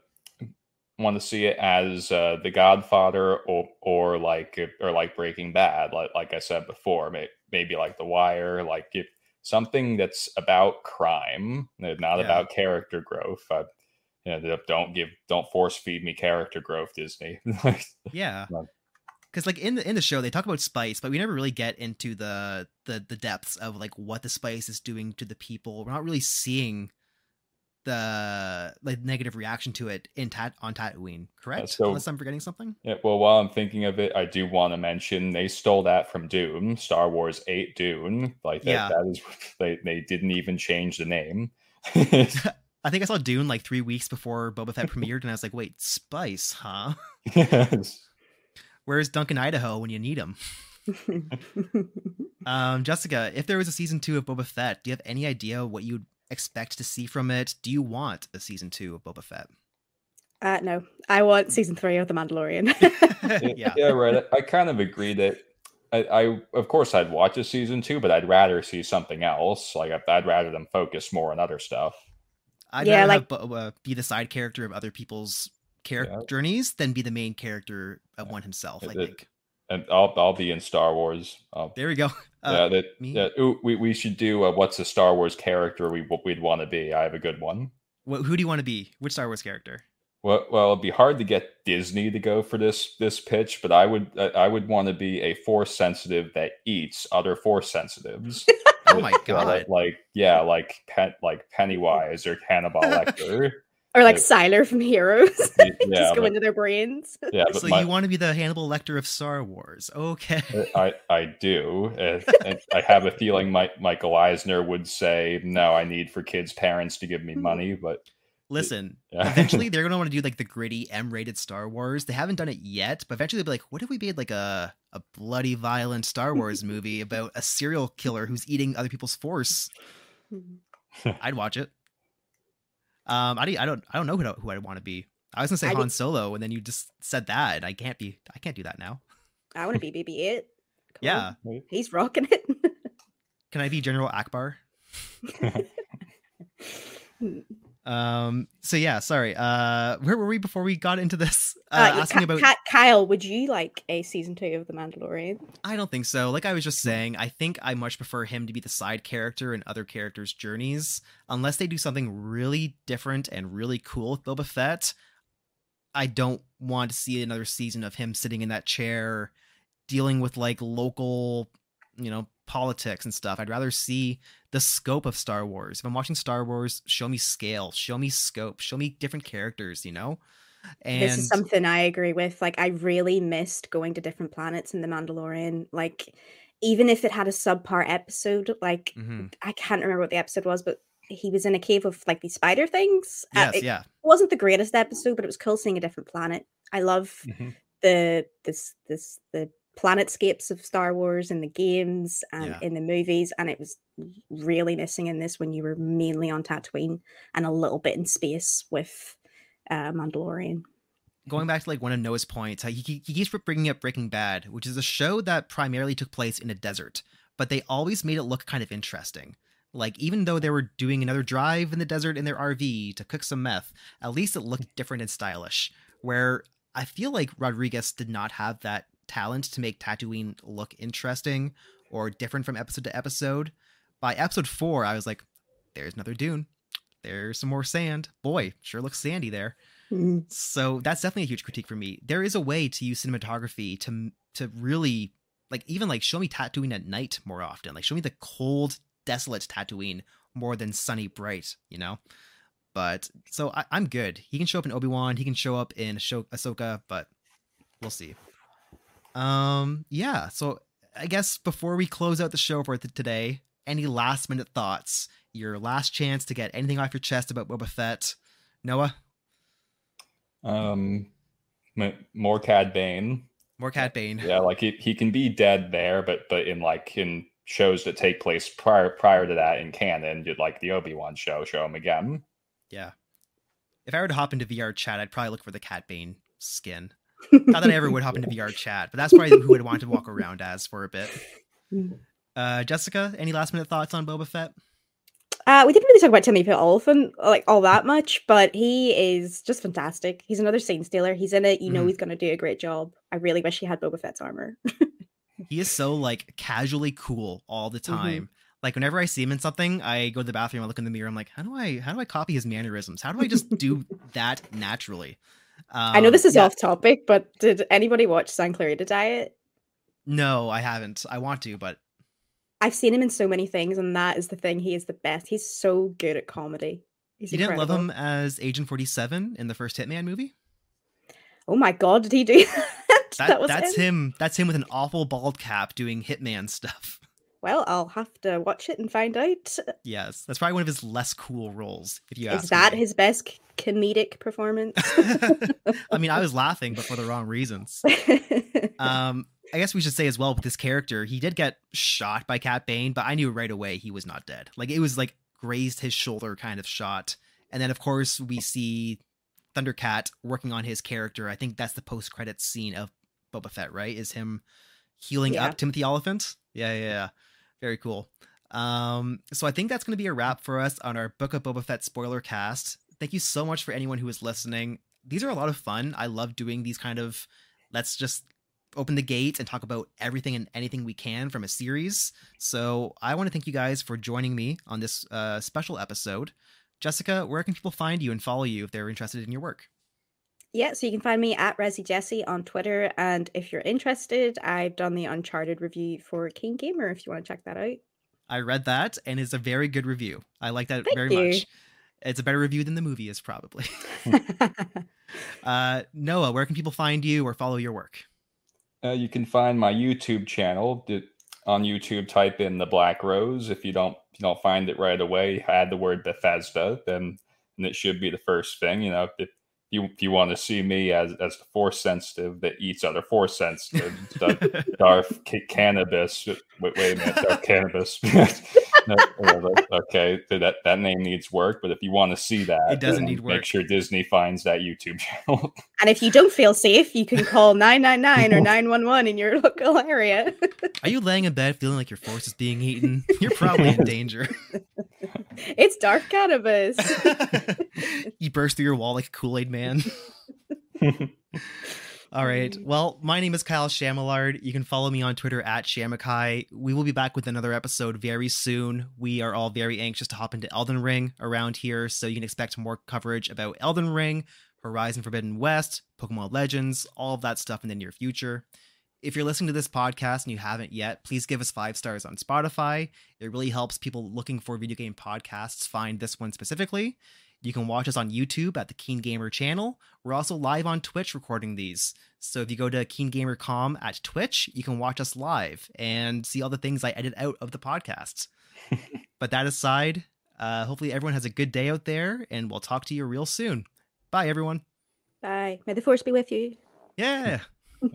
[SPEAKER 2] want to see it as uh, The Godfather or or like or like Breaking Bad, like like I said before, may, maybe like The Wire, like if something that's about crime, uh, not
[SPEAKER 1] Yeah.
[SPEAKER 2] about character growth. Uh, yeah, they don't give, don't force feed me character growth, Disney.
[SPEAKER 1] Yeah. Because like in the in the show they talk about spice, but we never really get into the the the depths of like what the spice is doing to the people. We're not really seeing the like negative reaction to it in Tat on Tatooine, correct?
[SPEAKER 2] so-
[SPEAKER 1] Unless I'm forgetting something.
[SPEAKER 2] Yeah, well, while I'm thinking of it, I do want to mention they stole that from Dune, Star Wars 8 Dune. Like that,
[SPEAKER 1] Yeah.
[SPEAKER 2] that is they they didn't even change the name.
[SPEAKER 1] I think I saw Dune like three weeks before Boba Fett premiered, and I was like, "Wait, Spice, huh?
[SPEAKER 2] Yes.
[SPEAKER 1] Where's Duncan Idaho when you need him?" Um, Jessica, if there was a season two of Boba Fett, do you have any idea what you'd expect to see from it? Do you want a season two of Boba Fett?
[SPEAKER 3] uh, no, I want season three of The Mandalorian.
[SPEAKER 1] yeah,
[SPEAKER 2] yeah, right. I, I kind of agree that I, I, of course, I'd watch a season two, but I'd rather see something else. Like I'd, I'd rather them focus more on other stuff.
[SPEAKER 1] I'd
[SPEAKER 3] Yeah,
[SPEAKER 1] rather
[SPEAKER 3] like-
[SPEAKER 1] have Boba be the side character of other people's character
[SPEAKER 2] Yeah.
[SPEAKER 1] journeys than be the main character of one himself. I
[SPEAKER 2] It- it-
[SPEAKER 1] think.
[SPEAKER 2] And I'll, I'll be in Star Wars. I'll,
[SPEAKER 1] There we go. Uh,
[SPEAKER 2] yeah, that, yeah. Ooh, we, we should do a, what's a Star Wars character we we'd want to be. I have a good one.
[SPEAKER 1] wh- who do you want to be? Which Star Wars character?
[SPEAKER 2] Well, well, it'd be hard to get Disney to go for this this pitch, but I would I I would want to be a force sensitive that eats other force sensitives.
[SPEAKER 1] Oh my
[SPEAKER 2] Yeah, like,
[SPEAKER 1] god!
[SPEAKER 2] like yeah, like Pen, like Pennywise or Hannibal Lecter.
[SPEAKER 3] Or like
[SPEAKER 2] Like-
[SPEAKER 3] Siler from Heroes.
[SPEAKER 2] yeah,
[SPEAKER 3] Just go
[SPEAKER 2] but,
[SPEAKER 3] into their brains.
[SPEAKER 2] yeah,
[SPEAKER 1] So
[SPEAKER 2] my,
[SPEAKER 1] you want to be the Hannibal Lecter of Star Wars? Okay.
[SPEAKER 2] Uh, I I do. and- and I have a feeling Mike, Michael Eisner would say no. I need for kids' parents to give me hmm. money, but
[SPEAKER 1] Listen,
[SPEAKER 2] yeah.
[SPEAKER 1] eventually they're gonna want to do like the gritty M-rated Star Wars. They haven't done it yet, but eventually they'll be like, "What if we made like a a bloody, violent Star Wars movie about a serial killer who's eating other people's force?" Hmm. I'd watch it. Um, I, don't- I don't I don't know who, who I want to be. I was gonna say
[SPEAKER 3] I
[SPEAKER 1] Han
[SPEAKER 3] think-
[SPEAKER 1] Solo, and then you just said that, and I can't be I can't do that now.
[SPEAKER 3] I want to be BB-8. Come
[SPEAKER 1] Yeah,
[SPEAKER 3] on, he's rocking it.
[SPEAKER 1] can I be General Ackbar? Um, so yeah, sorry. Uh, where were we before we got into this? Uh,
[SPEAKER 3] Uh,
[SPEAKER 1] asking
[SPEAKER 3] Ki-
[SPEAKER 1] about
[SPEAKER 3] Kyle, would you like a season two of The Mandalorian?
[SPEAKER 1] I don't think so. Like I was just saying, I think I much prefer him to be the side character in other characters' journeys. Unless they do something really different and really cool with Boba Fett, I don't want to see another season of him sitting in that chair dealing with like local, you know, politics and stuff. I'd rather see the scope of Star Wars. If I'm watching Star Wars, show me scale, show me scope, show me different characters, you know? And
[SPEAKER 3] this is something I agree with. Like, I really missed going to different planets in The Mandalorian. Like, even if it had a subpar episode, like
[SPEAKER 1] Mhm.
[SPEAKER 3] I can't remember what the episode was, but he was in a cave of like these spider things. Uh,
[SPEAKER 1] yes,
[SPEAKER 3] it
[SPEAKER 1] yeah.
[SPEAKER 3] wasn't the greatest episode, but it was cool seeing a different planet. I love
[SPEAKER 2] Mhm.
[SPEAKER 3] the this this the planetscapes of Star Wars in the games and
[SPEAKER 1] Yeah.
[SPEAKER 3] in the movies, and it was really missing in this when you were mainly on Tatooine and a little bit in space with uh, Mandalorian.
[SPEAKER 1] going back to like one of Noah's points, he, he he keeps bringing up Breaking Bad, which is a show that primarily took place in a desert, but they always made it look kind of interesting. Like even though they were doing another drive in the desert in their RV to cook some meth, at least it looked different and stylish. Where I feel like Rodriguez did not have that talent to make Tatooine look interesting or different from episode to episode. By episode four, I was like, "There's another dune. There's some more sand. Boy, sure looks sandy there." Mm-hmm. So that's definitely a huge critique for me. There is a way to use cinematography to to really like even like show me Tatooine at night more often. Like show me the cold, desolate Tatooine more than sunny, bright. You know. But so I, I'm good. He can show up in Obi Wan. He can show up in Ahsoka. But we'll see. Um. Yeah. So I guess before we close out the show for today, any last minute thoughts? Your last chance to get anything off your chest about Boba Fett, Noah.
[SPEAKER 2] Um, more Cad Bane.
[SPEAKER 1] More Cad Bane.
[SPEAKER 2] Yeah, like he, he can be dead there, but but in like in shows that take place prior prior to that in canon, you'd like the Obi Wan show, show him again.
[SPEAKER 1] Yeah. If I were to hop into VR chat, I'd probably look for the Cad Bane skin. Not that I ever would hop into VR chat, but that's probably who I'd want to walk around as for a bit. Uh, Jessica, any last minute thoughts on Boba Fett?
[SPEAKER 3] Uh, we didn't really talk about Timothy Olyphant like all that much, but he is just fantastic. He's another scene stealer. He's in it. You know
[SPEAKER 1] Mhm.
[SPEAKER 3] he's going to do a great job. I really wish he had Boba Fett's armor.
[SPEAKER 1] He is so like casually cool all the time. Like whenever I see him in something, I go to the bathroom, I look in the mirror, I'm like, how do I how do I copy his mannerisms? How do I just do that naturally?
[SPEAKER 3] Um, I know this is yeah. off topic, but did anybody watch Santa Clarita Diet?
[SPEAKER 1] No, I haven't. I want to, but
[SPEAKER 3] I've seen him in so many things, and that is the thing. He is the best. He's so good at comedy. He's
[SPEAKER 1] you didn't love him as Agent Forty Seven in the first Hitman movie?
[SPEAKER 3] Oh my god, did he do that?
[SPEAKER 1] that, that that's him. him. That's him with an awful bald cap doing Hitman stuff.
[SPEAKER 3] Well, I'll have to watch it and find out.
[SPEAKER 1] Yes, that's probably one of his less cool roles. If you ask,
[SPEAKER 3] is that
[SPEAKER 1] me.
[SPEAKER 3] his best comedic performance?
[SPEAKER 1] I mean, I was laughing, but for the wrong reasons. um, I guess we should say as well with this character, he did get shot by Cad Bane, but I knew right away he was not dead. Like it was like grazed his shoulder kind of shot, and then of course we see Thundercat working on his character. I think that's the post credits scene of Boba Fett, right? Is him healing yeah. up Timothy Olyphant? Yeah, yeah, yeah. Very cool. Um, so I think that's going to be a wrap for us on our Book of Boba Fett spoiler cast. Thank you so much for anyone who is listening. These are a lot of fun. I love doing these kind of let's just open the gates and talk about everything and anything we can from a series. So I want to thank you guys for joining me on this uh, special episode. Jessica, where can people find you and follow you if they're interested in your work?
[SPEAKER 3] Yeah, so you can find me at Ressie Jessie on Twitter. And if you're interested, I've done the Uncharted review for KeenGamer if you want to check that out.
[SPEAKER 1] I read that and it's a very good review. I like that
[SPEAKER 3] Thank
[SPEAKER 1] very
[SPEAKER 3] you.
[SPEAKER 1] much. It's a better review than the movie is probably. uh, Noah, where can people find you or follow your work?
[SPEAKER 2] Uh, you can find my YouTube channel on YouTube. Type in the Black Rose. If you don't, if you don't find it right away, add the word Bethesda, then and it should be the first thing. You know, if, you if you want to see me as as the force sensitive that eats other force sensitive, Darth cannabis. Wait, wait a minute, Darth cannabis. okay, that that name needs work, but if you want to see that,
[SPEAKER 1] it doesn't need work.
[SPEAKER 2] Make sure Disney finds that YouTube channel.
[SPEAKER 3] and if you don't feel safe, you can call nine nine nine or nine one one in your local area.
[SPEAKER 1] Are you laying in bed feeling like your force is being eaten? You're probably in danger.
[SPEAKER 3] It's dark cannabis.
[SPEAKER 1] you burst through your wall like a Kool Aid man. All right. Well, my name is Kyle Shamillard. You can follow me on Twitter at chamaiky. We will be back with another episode very soon. We are all very anxious to hop into Elden Ring around here, so you can expect more coverage about Elden Ring, Horizon Forbidden West, Pokemon Legends, all of that stuff in the near future. If you're listening to this podcast and you haven't yet, please give us five stars on Spotify. It really helps people looking for video game podcasts find this one specifically. You can watch us on YouTube at the Keen Gamer channel. We're also live on Twitch recording these. So if you go to KeenGamer.com at Twitch, you can watch us live and see all the things I edit out of the podcasts. but that aside, uh, hopefully everyone has a good day out there, and we'll talk to you real soon. Bye, everyone.
[SPEAKER 3] Bye. May the force be with you.
[SPEAKER 1] Yeah.